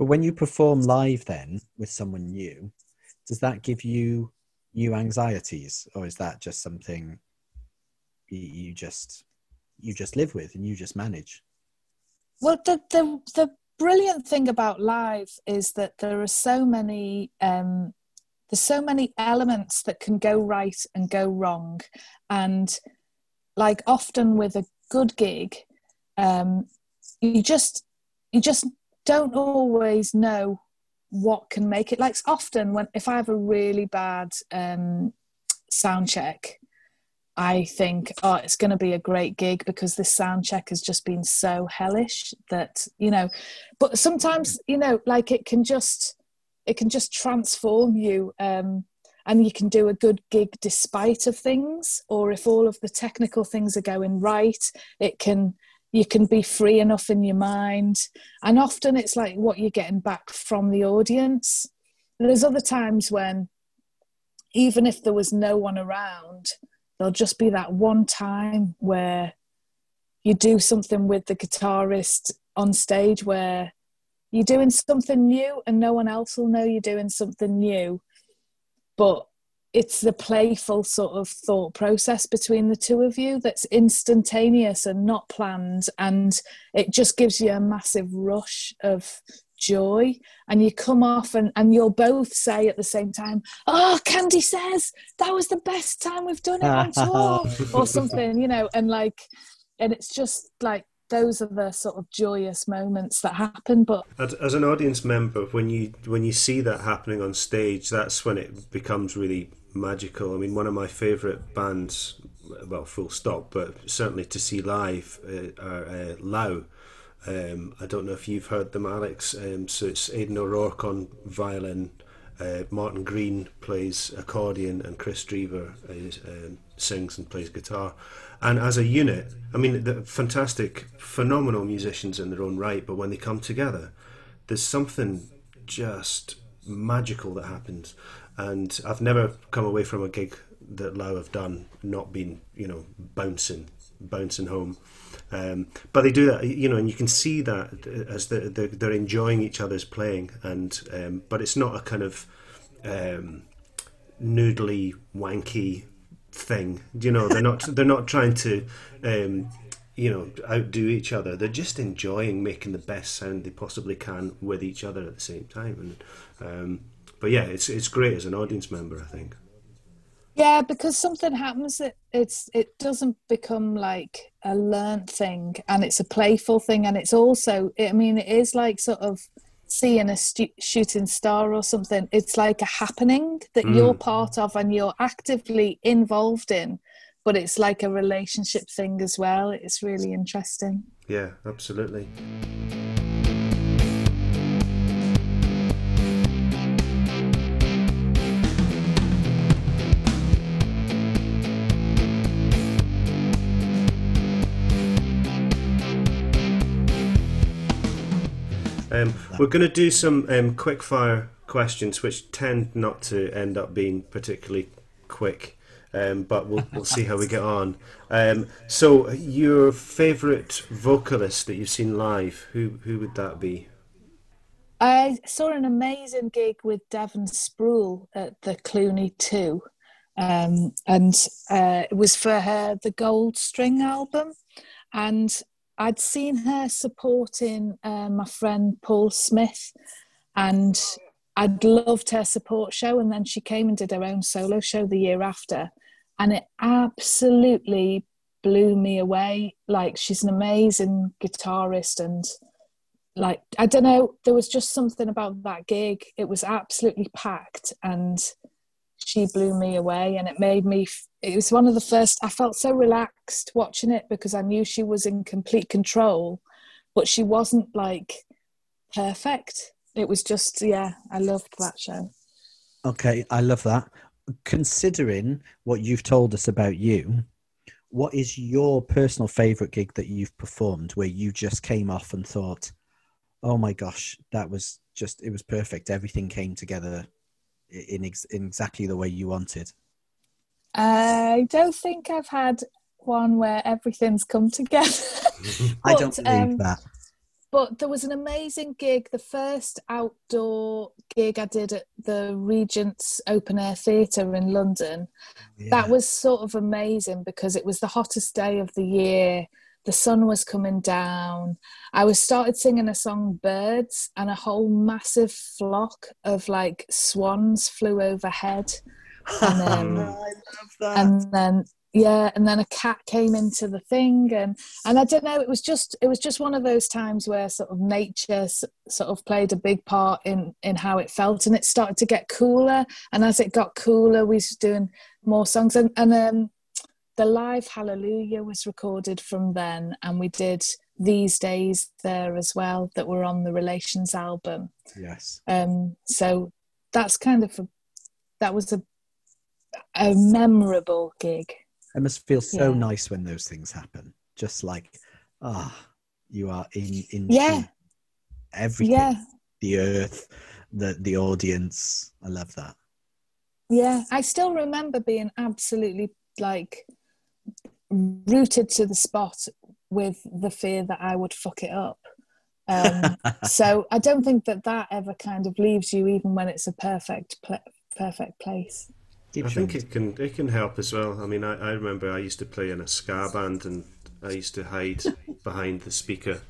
But when you perform live, then with someone new, does that give you new anxieties, or is that just something you, just you just live with and you just manage? Well, the the the brilliant thing about live is that there are so many um, there's so many elements that can go right and go wrong, and like often with a good gig, um, you just you just don't always know what can make it. Like often when if I have a really bad um, sound check, I think, oh, it's going to be a great gig because this sound check has just been so hellish that you know. But sometimes, you know, like it can just it can just transform you, um, and you can do a good gig despite of things. Or if all of the technical things are going right, it can you can be free enough in your mind. And often it's like what you're getting back from the audience. There's other times when even if there was no one around there'll just be that one time where you do something with the guitarist on stage where you're doing something new and no one else will know you're doing something new but it's the playful sort of thought process between the two of you that's instantaneous and not planned and it just gives you a massive rush of joy. And you come off and, and you'll both say at the same time oh candy says that was the best time we've done it on tour [LAUGHS] or something you know and like and it's just like those are the sort of joyous moments that happen. But As, an audience member, when you when you see that happening on stage, that's when it becomes really magical. I mean, one of my favourite bands, well, full stop, but certainly to see live uh, are uh, Lau. Um, I don't know if you've heard them, Alex. Um, so it's Aidan O'Rourke on violin, uh, Martin Green plays accordion, and Kris Drever is, um, sings and plays guitar. And as a unit, I mean, they're fantastic, phenomenal musicians in their own right, but when they come together, there's something just magical that happens. And I've never come away from a gig that Lau have done not been, you know, bouncing, bouncing home. Um, but they do that, you know, and you can see that as they're, they're, they're enjoying each other's playing. And um, but it's not a kind of um, noodly, wanky thing. You know, they're not they're not trying to, um, you know, outdo each other. They're just enjoying making the best sound they possibly can with each other at the same time. And um, but yeah, it's it's great as an audience member. I think. Yeah, because something happens that it's it doesn't become like a learnt thing, and it's a playful thing, and it's also I mean it is like sort of seeing a stu- shooting star or something. It's like a happening that Mm. you're part of and you're actively involved in, but it's like a relationship thing as well. It's really interesting. Yeah, absolutely. Um, we're going to do some um, quick fire questions, which tend not to end up being particularly quick, um, but we'll, we'll see how we get on. Um, so, your favourite vocalist that you've seen live, who who would that be? I saw an amazing gig with Devon Sproule at the Cluny 2. Um, and uh, it was for her the Gold String album. And I'd seen her supporting uh, my friend Paul Smith, and I'd loved her support show. And then she came and did her own solo show the year after, and it absolutely blew me away. Like, she's an amazing guitarist and like I don't know, there was just something about that gig. It was absolutely packed, and she blew me away. And it made me. It was one of the first. I felt so relaxed watching it because I knew she was in complete control, but she wasn't like perfect. It was just yeah. I loved that show. Okay, I love that. Considering what you've told us about you, what is your personal favorite gig that you've performed where you just came off and thought, "Oh my gosh, that was just it was perfect. Everything came together in, ex- in exactly the way you wanted." I don't think I've had one where everything's come together. [LAUGHS] I don't believe um, that. But there was an amazing gig, the first outdoor gig I did at the Regent's Open Air Theatre in London. That was sort of amazing because it was the hottest day of the year. The sun was coming down. I was started singing a song Birds and a whole massive flock of like swans flew overhead. And [LAUGHS] um, I love that. and then yeah and then a cat came into the thing and and i don't know it was just it was just one of those times where sort of nature s- sort of played a big part in in how it felt and it started to get cooler and as it got cooler we was doing more songs and and um the live hallelujah was recorded from then and we did these days there as well that were on the relations album yes. um so that's kind of a, that was a a memorable gig It must feel so Yeah. nice when those things happen. Just like, ah, you are in in Yeah. everything, yeah the earth, the the audience. I love that. Yeah, I still remember being absolutely like rooted to the spot with the fear that I would fuck it up. Um, [LAUGHS] so I don't think that that ever kind of leaves you, even when it's a perfect, pla perfect place. Keep I think it can it can help as well. I mean, I, I remember I used to play in a ska band, and I used to hide behind the speaker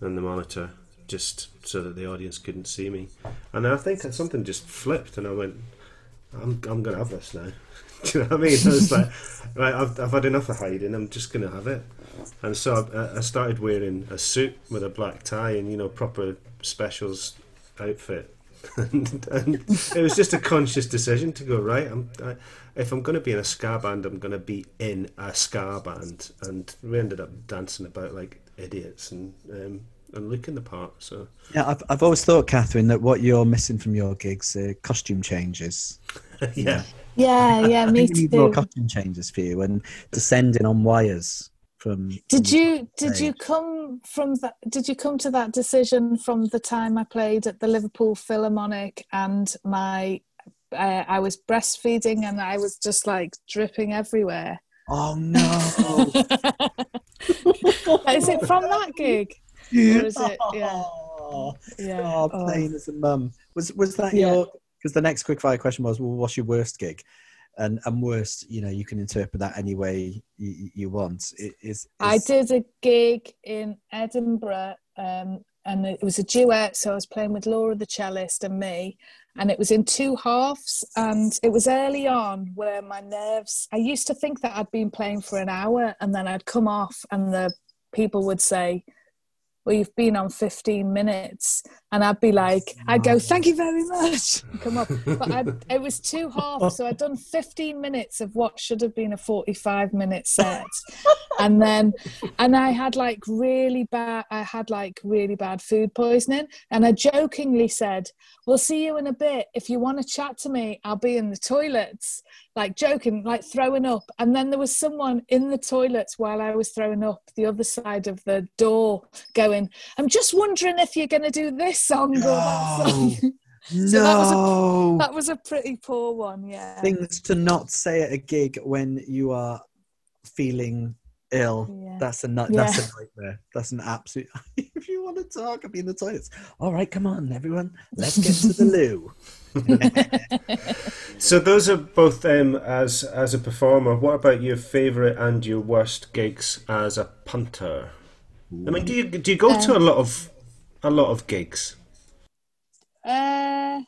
and the monitor just so that the audience couldn't see me. And I think something just flipped, and I went, "I'm I'm gonna have this now." [LAUGHS] Do you know what I mean? I was like, [LAUGHS] right, I've, I've had enough of hiding. I'm just going to have it. And so I, I started wearing a suit with a black tie and you know proper specials outfit. [LAUGHS] and, and it was just a conscious decision to go right. I'm, I, if I'm going to be in a ska band, I'm going to be in a ska band. And we ended up dancing about like idiots and um, and looking the part. So Yeah, I've, I've always thought, Kathryn, that what you're missing from your gigs are costume changes. yeah, [LAUGHS] Yeah, yeah, I me think we need more costume changes for you and descending on wires from. Did from- you did you come from that? Did you come to that decision from the time I played at the Liverpool Philharmonic and my uh, I was breastfeeding and I was just like dripping everywhere. Oh no! [LAUGHS] Is it from that gig? Or is it? Yeah, Oh, [LAUGHS] yeah. oh, Oh. playing as a mum. Was was that Yeah. your? Because the next quickfire question was, well, what's your worst gig? And and worst, you know, you can interpret that any way you, you want. It is. I did a gig in Edinburgh, um, and it was a duet. So I was playing with Laura the cellist and me, and it was in two halves. And it was early on where my nerves. I used to think that I'd been playing for an hour, and then I'd come off, and the people would say, "Well, you've been on 15 minutes," and I'd be like, "I'd go, thank you very much," [LAUGHS] come up. But I'd, [LAUGHS] it was two halves, so I'd done 15 minutes of what should have been a 45 minute set, [LAUGHS] and then and I had like really bad I had like really bad food poisoning. And I jokingly said we'll see you in a bit. If you want to chat to me I'll be in the toilets like joking like throwing up. And then there was someone in the toilets while I was throwing up the other side of the door going I'm just wondering if you're going to do this song or that song. [LAUGHS] So that was a- no. that was a pretty poor one yeah. Things to not say at a gig when you are feeling ill. Yeah. That's a nut. That's a nightmare. That's an absolute. [LAUGHS] if you want to talk, I'll be in the toilets. All right, come on, everyone. Let's get to the [LAUGHS] loo. [LAUGHS] So those are both um, as as a performer. What about your favourite and your worst gigs as a punter? I mean, do you do you go to a lot of a lot of gigs? Uh,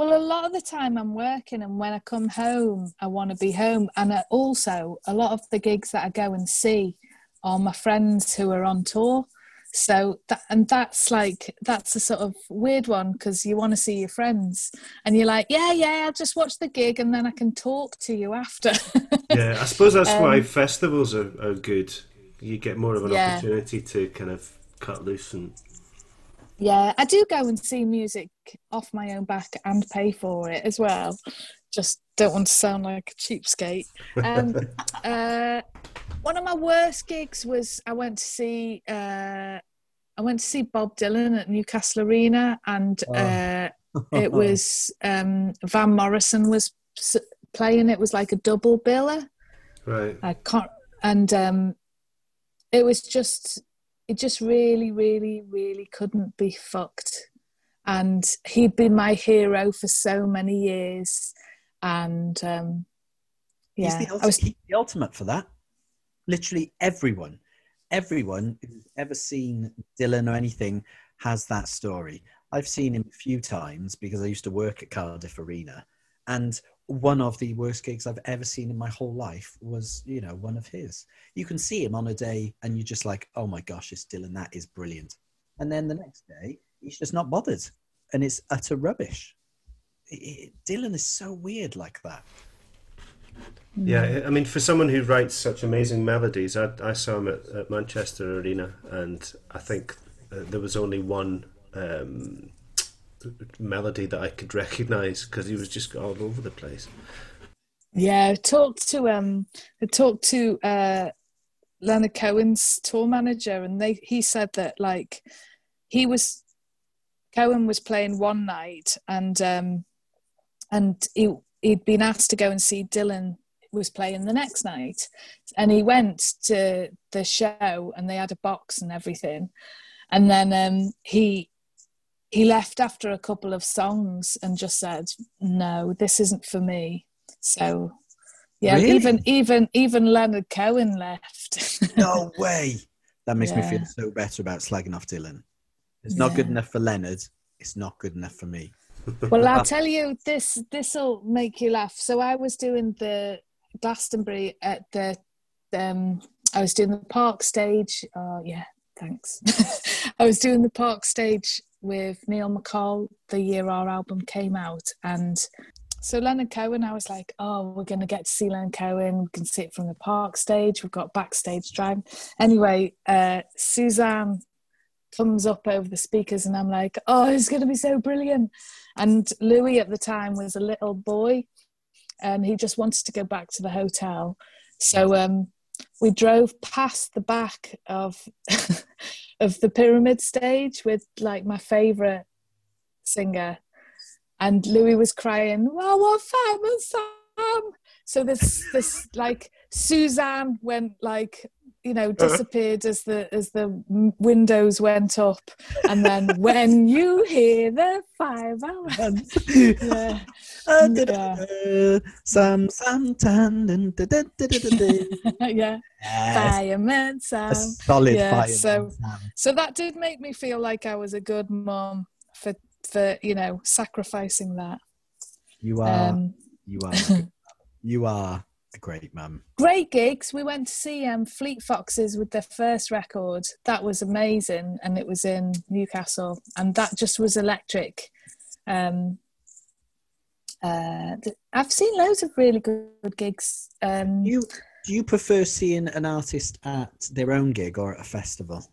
well, a lot of the time I'm working, and when I come home, I want to be home. And I also, a lot of the gigs that I go and see are my friends who are on tour. So that and that's like that's a sort of weird one because you want to see your friends, and you're like, yeah, yeah, I'll just watch the gig, and then I can talk to you after. [LAUGHS] Yeah, I suppose that's why Um, festivals are, are good. You get more of an Yeah. opportunity to kind of cut loose and Yeah, I do go and see music off my own back and pay for it as well. Just don't want to sound like a cheapskate. Um, [LAUGHS] uh, one of my worst gigs was I went to see uh, I went to see Bob Dylan at Newcastle Arena, and Oh. uh, it was um, Van Morrison was playing. It was like a double biller. right. I can't, and um, it was just, it just really, really, really couldn't be fucked. And he'd been my hero for so many years, and um, yeah, he's, the I was, he's the ultimate for that. Literally everyone, everyone who's ever seen Dylan or anything has that story. I've seen him a few times because I used to work at Cardiff Arena, and one of the worst gigs I've ever seen in my whole life was, you know, one of his. You can see him on a day, and you're just like, "Oh my gosh, it's Dylan! That is brilliant." And then the next day, he's just not bothered, and it's utter rubbish. It- it- Dylan is so weird like that. Yeah, I mean, for someone who writes such amazing melodies, I, I saw him at, at Manchester Arena, and I think uh, there was only one um, melody that I could recognise because he was just all over the place. yeah, I talked to um, I talked to uh, Leonard Cohen's tour manager, and they he said that like he was Cohen was playing one night, and um, and he he'd been asked to go and see Dylan was playing the next night, and he went to the show, and they had a box and everything, and then um, he he left after a couple of songs and just said, "No, this isn't for me." So. Yeah, Really? even even even Leonard Cohen left. [LAUGHS] No way. That makes me feel so better about slagging off Dylan. It's not good enough for Leonard. It's not good enough for me. Well, I'll [LAUGHS] tell you this. This will make you laugh. So I was doing the Glastonbury at the. Um, I was doing the park stage. Oh yeah, thanks. [LAUGHS] I was doing the park stage with Neill MacColl the year our album came out, and so Leonard Cohen, I was like, oh, we're going to get to see Leonard Cohen. We can see it from the park stage. We've got backstage drive. Anyway, uh, Suzanne comes up over the speakers, and I'm like, oh, it's going to be so brilliant. And Louis at the time was a little boy, and he just wanted to go back to the hotel. So um, we drove past the back of [LAUGHS] of the pyramid stage with like my favorite singer and Louis was crying, "Well, what famous Sam?" So this this like Suzanne went like you know Uh-huh. disappeared as the as the windows went up, and then when you hear the five hour, [LAUGHS] yeah, yeah, Sam Sam Tan. dun, dun, dun, dun, dun, dun. [LAUGHS] yeah, Yes, fireman a Sam. solid Yeah, fire. so- So that did make me feel like I was a good mom for for you know sacrificing that. you are, Um, you are, a good mum. you are great man. great gigs. We went to see um, Fleet Foxes with their first record. That was amazing, and it was in Newcastle, and that just was electric. Um, uh, I've seen loads of really good gigs. Um, You do you prefer seeing an artist at their own gig or at a festival?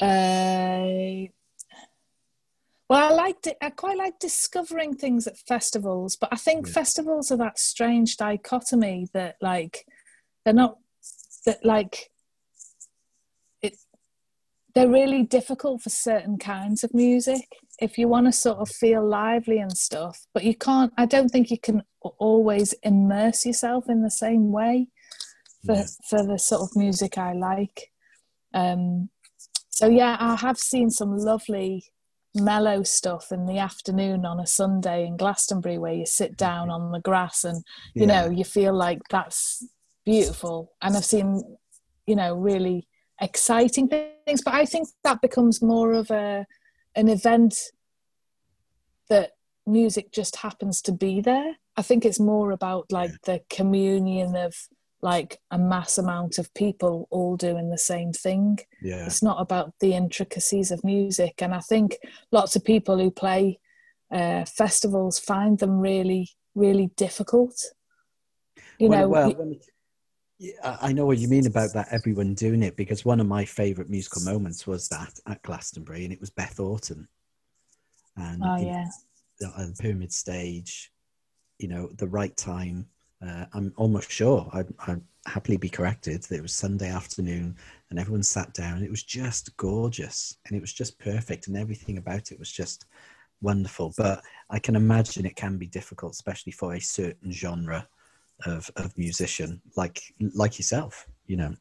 uh, well, I liked it. I quite like discovering things at festivals, but I think Yeah. festivals are that strange dichotomy that, like, they're not that like it. They're really difficult for certain kinds of music. If you want to sort of feel lively and stuff, but you can't. I don't think you can always immerse yourself in the same way for Yeah. for the sort of music I like. Um, so yeah, I have seen some lovely mellow stuff in the afternoon on a Sunday in Glastonbury where you sit down mm-hmm. on the grass and you Yeah. know you feel like that's beautiful. And I've seen you know really exciting things, but I think that becomes more of a an event that music just happens to be there. I think it's more about like the communion of like a mass amount of people all doing the same thing Yeah, it's not about the intricacies of music and i think lots of people who play uh, festivals find them really really difficult you well, know well, I know what you mean about that. Everyone doing it because one of my favourite musical moments was that at Glastonbury, and it was Beth Orton, and oh yeah the, uh, the pyramid stage. You know, the right time. Uh, I'm almost sure I'd, I'd happily be corrected that it was Sunday afternoon, and everyone sat down. It was just gorgeous, and it was just perfect, and everything about it was just wonderful. But I can imagine it can be difficult, especially for a certain genre of, of musician like like yourself you know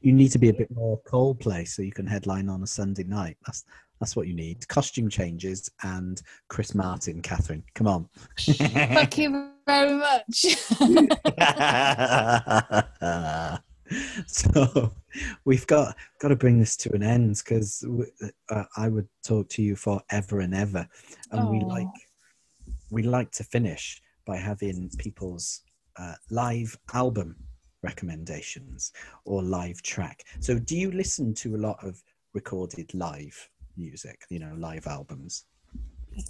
you need to be a bit more Coldplay so you can headline on a Sunday night that's that's what you need. Costume changes and Chris Martin Kathryn. Come on. Thank you very much. [LAUGHS] So we've got got to bring this to an end because uh, I would talk to you forever and ever. And we like we like to finish by having people's uh, live album recommendations or live track. So, do you listen to a lot of recorded live music? You know, live albums.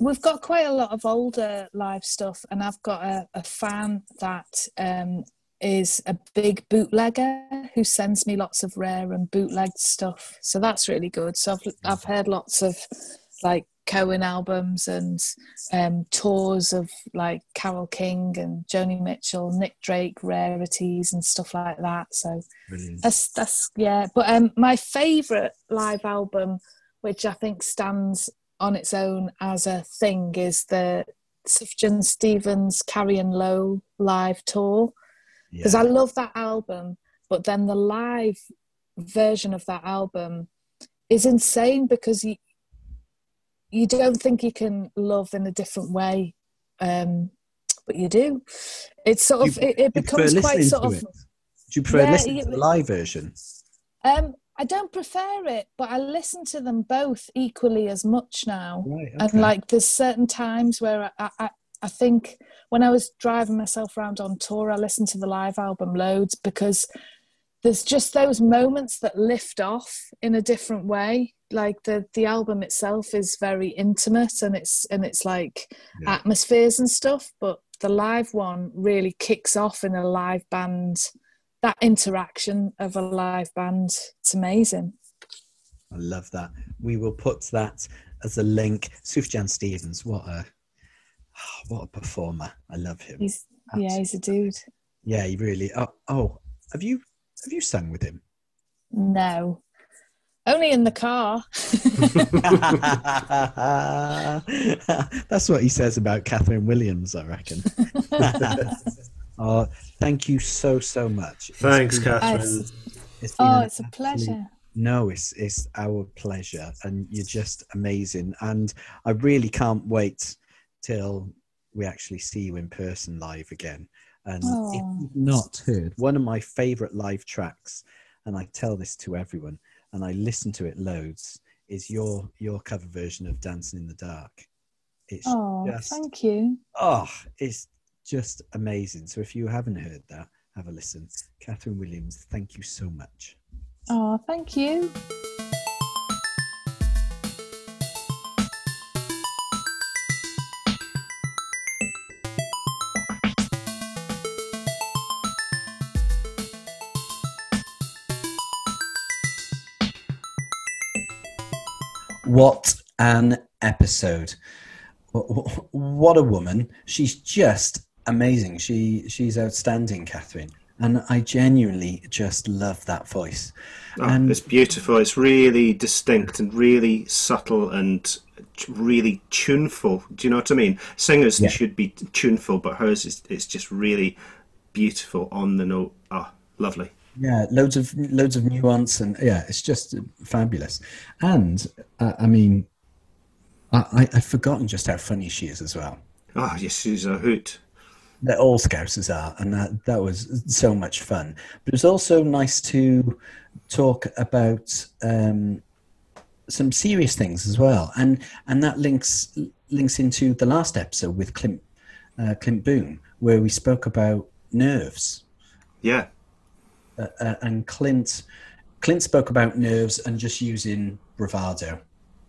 we've got quite a lot of older live stuff and i've got a, a fan that um, is a big bootlegger who sends me lots of rare and bootlegged stuff so that's really good so i've, I've heard lots of like cohen albums and um, tours of like carole king and joni mitchell nick drake rarities and stuff like that so Brilliant. that's that's yeah but um my favorite live album which i think stands on its own as a thing is the Sufjan Stevens Carrie and Lowell live tour because I love that album but then the live version of that album is insane because you you don't think you can love in a different way um but you do it's sort of You- it, it becomes quite sort of it? Do you prefer Yeah, listening to the live version? Um, I don't prefer it, but I listen to them both equally as much now. Right. And like, there's certain times where I, I, I think when I was driving myself around on tour, I listened to the live album loads because there's just those moments that lift off in a different way. Like the the album itself is very intimate and it's and it's like Yeah. atmospheres and stuff, but the live one really kicks off in a live band. That interaction of a live band, it's amazing. I love that. We will put that as a link. Sufjan Stevens, what a [SIGHS] what a performer! I love him. He's yeah, he's a dude. Yeah, he really. Oh, oh, have you have you sung with him? No, only in the car. [LAUGHS] That's what he says about Kathryn Williams, I reckon. [LAUGHS] [LAUGHS] oh, thank you so so much. It's Thanks, been- Kathryn. it's been oh, an it's a pleasure. No, it's it's our pleasure, and you're just amazing. And I really can't wait till we actually see you in person live again. And if Oh. you've not heard one of my favorite live tracks, and I tell this to everyone, and I listen to it loads, is your your cover version of Dancing in the Dark. It's Oh, just thank you. oh, it's just amazing. So if you haven't heard that, have a listen. Kathryn Williams, thank you so much. Oh, thank you. What an episode! Wh- wh- What a woman! She's just amazing. She she's outstanding, Kathryn, and I genuinely just love that voice. Oh, And- it's beautiful. It's really distinct and really subtle and really tuneful. Do you know what I mean? Singers Yeah. should be tuneful, but hers is it's just really beautiful on the note. Ah, lovely. Yeah, loads of loads of nuance, and yeah, it's just fabulous. And uh, I mean, I, I I've forgotten just how funny she is as well. Ah, yes, she's a hoot. That all Scousers are, and that that was so much fun. But it was also nice to talk about um, some serious things as well, and and that links links into the last episode with Clint uh, Clint Boon, where we spoke about nerves, Yeah, uh, uh, and Clint Clint spoke about nerves and just using bravado.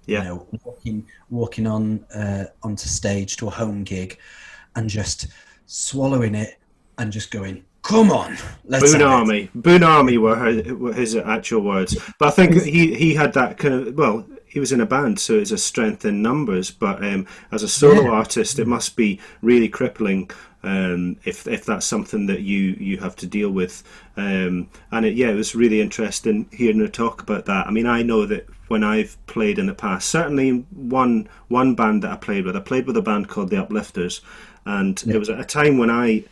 yeah, You know, walking walking on uh, onto stage to a home gig, and just swallowing it and just going, "Come on, let's Boon have it." Army. Boon Army were, her, were his actual words. But I think he, he had that kind of, well, he was in a band, so it's a strength in numbers. But um, as a solo Yeah. artist, it must be really crippling um, if if that's something that you, you have to deal with. Um, and it, yeah, it was really interesting hearing her talk about that. I mean, I know that when I've played in the past, certainly one one band that I played with, I played with a band called the Uplifters, and it was at a time when I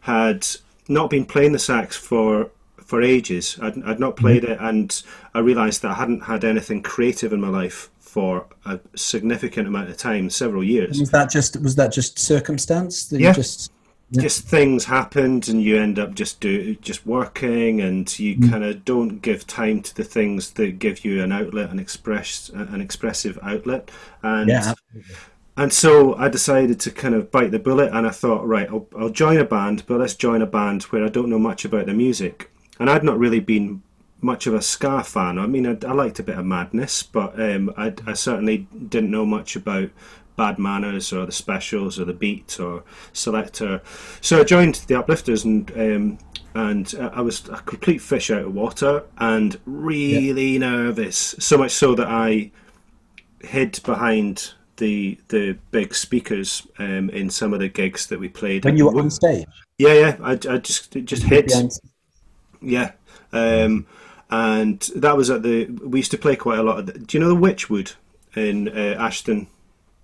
had not been playing the sax for for ages. I'd, I'd not played it, and I realised that I hadn't had anything creative in my life for a significant amount of time, several years. Was that just was that just circumstance that Yeah. you just Yeah. Just things happened, and you end up just do just working, and you Mm. kind of don't give time to the things that give you an outlet, an express, an expressive outlet, and yeah and so I decided to kind of bite the bullet, and I thought, right, I'll, I'll join a band, but let's join a band where I don't know much about the music. And I'd not really been much of a ska fan. I mean, I, I liked a bit of madness, but um, I, I certainly didn't know much about Bad Manners or the Specials or the Beat or Selecter. So I joined the Uplifters, and um, and uh, I was a complete fish out of water and really nervous. So much so that I hid behind the the big speakers um, in some of the gigs that we played. when you were on stage Yeah, yeah. I, I just just hid. behind- Yeah, um, and that was at the. We used to play quite a lot. Of the, do you know the Witchwood in uh, Ashton,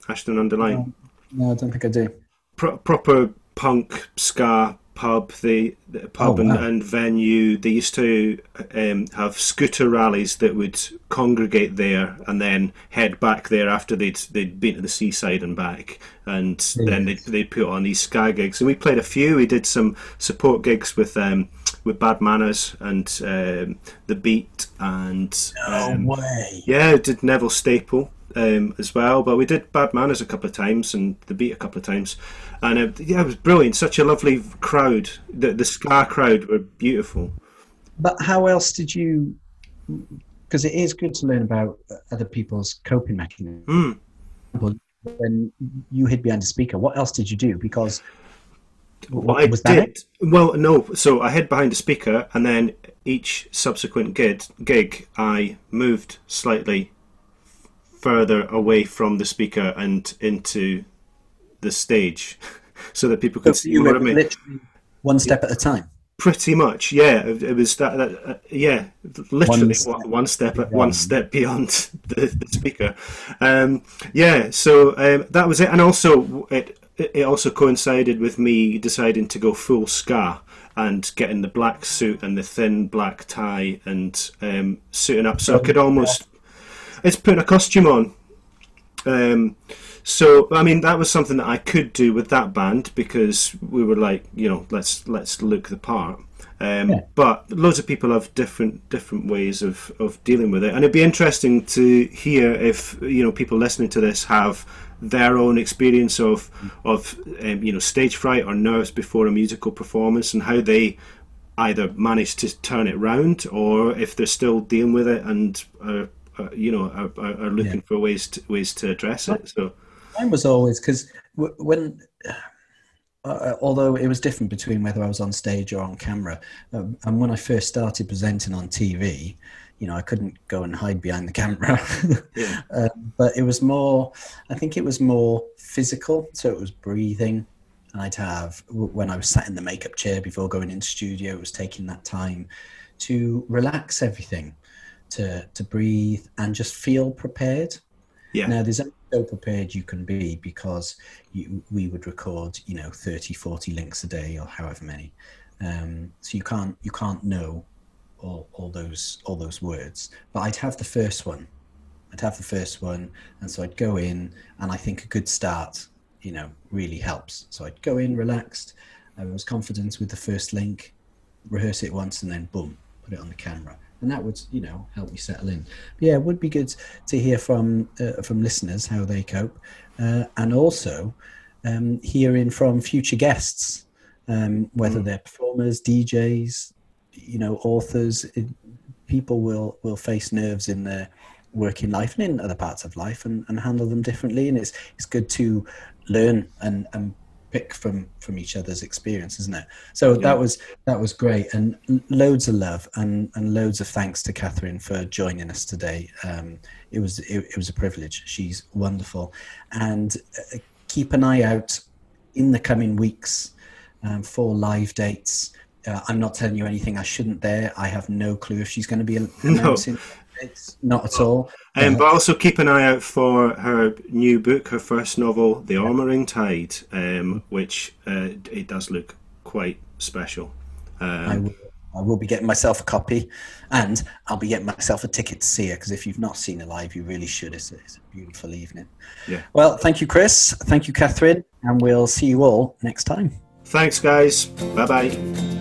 Ashton under Lyne? no i don't think i do Pro- proper punk ska pub. The, the pub Oh, and, wow. and venue. They used to um, have scooter rallies that would congregate there and then head back there after they'd they'd been to the seaside and back. And then they'd, they'd put on these ska gigs. And we played a few. We did some support gigs with um, with Bad Manners and um, the Beat and No um, way. yeah, did Neville Staple um, as well, but we did Bad Manners a couple of times and the Beat a couple of times, and uh, yeah, it was brilliant. Such a lovely crowd. The the ska crowd were beautiful. But how else did you? Because it is good to learn about other people's coping mechanisms. Mm. When you hid behind a speaker, what else did you do? Because What I did, it? well, no. So I hid behind a speaker, and then each subsequent gig, gig I moved slightly further away from the speaker and into the stage, [LAUGHS] so that people could see you more were of me. literally one step at a time. Pretty much, yeah. It, it was that, that uh, yeah, literally One one step step, one step, beyond. one step beyond [LAUGHS] the, the speaker. Um, yeah, so um, that was it, and also it it also coincided with me deciding to go full ska and getting the black suit and the thin black tie and um, suiting up, so I could almost it's putting a costume on. Um, so I mean that was something that I could do with that band because we were like, you know, let's let's look the part. Um, Yeah. But loads of people have different different ways of, of dealing with it, and it'd be interesting to hear if you know people listening to this have their own experience of of um, you know stage fright or nerves before a musical performance and how they either manage to turn it round or if they're still dealing with it and are, are, you know are, are looking for ways to, ways to address it. So Mine was always because w- when, uh, although it was different between whether I was on stage or on camera, um, and when I first started presenting on TV, you know, I couldn't go and hide behind the camera. Yeah. uh, [LAUGHS] but it was more, I think it was more physical. So it was breathing. And I'd have, when I was sat in the makeup chair before going into studio, it was taking that time to relax everything, to, to breathe and just feel prepared. yeah, Now, there's so prepared you can be because you, we would record, you know, 30, 40 links a day or however many. Um, so you can't you can't know all, all those all those words. But I'd have the first one. I'd have the first one, and so I'd go in, and I think a good start, you know, really helps. So I'd go in relaxed. I was confident with the first link, rehearse it once, and then boom, put it on the camera, and that would, you know, help me settle in. But yeah, it would be good to hear from uh, from listeners how they cope, uh, and also um, hearing from future guests, um, whether they're performers, DJs, you know, authors. It, people will will face nerves in their working life and in other parts of life and, and handle them differently and it's it's good to learn and and pick from from each other's experience isn't it? So that was that was great. And loads of love and and loads of thanks to Kathryn for joining us today. Um it was it, it was a privilege. She's wonderful. And uh, keep an eye out in the coming weeks um, for live dates. Uh, i'm not telling you anything i shouldn't there. I have no clue if she's going to be [LAUGHS] announcing dates not at all um, but also keep an eye out for her new book, her first novel, The Ormering Tide, um, which uh, it does look quite special. I Um, will, I will be getting myself a copy, and I'll be getting myself a ticket to see her because if you've not seen her live, you really should. It's a, it's a beautiful evening. Yeah. Well, thank you, Chris. Thank you, Kathryn, and we'll see you all next time. thanks, guys. Bye bye.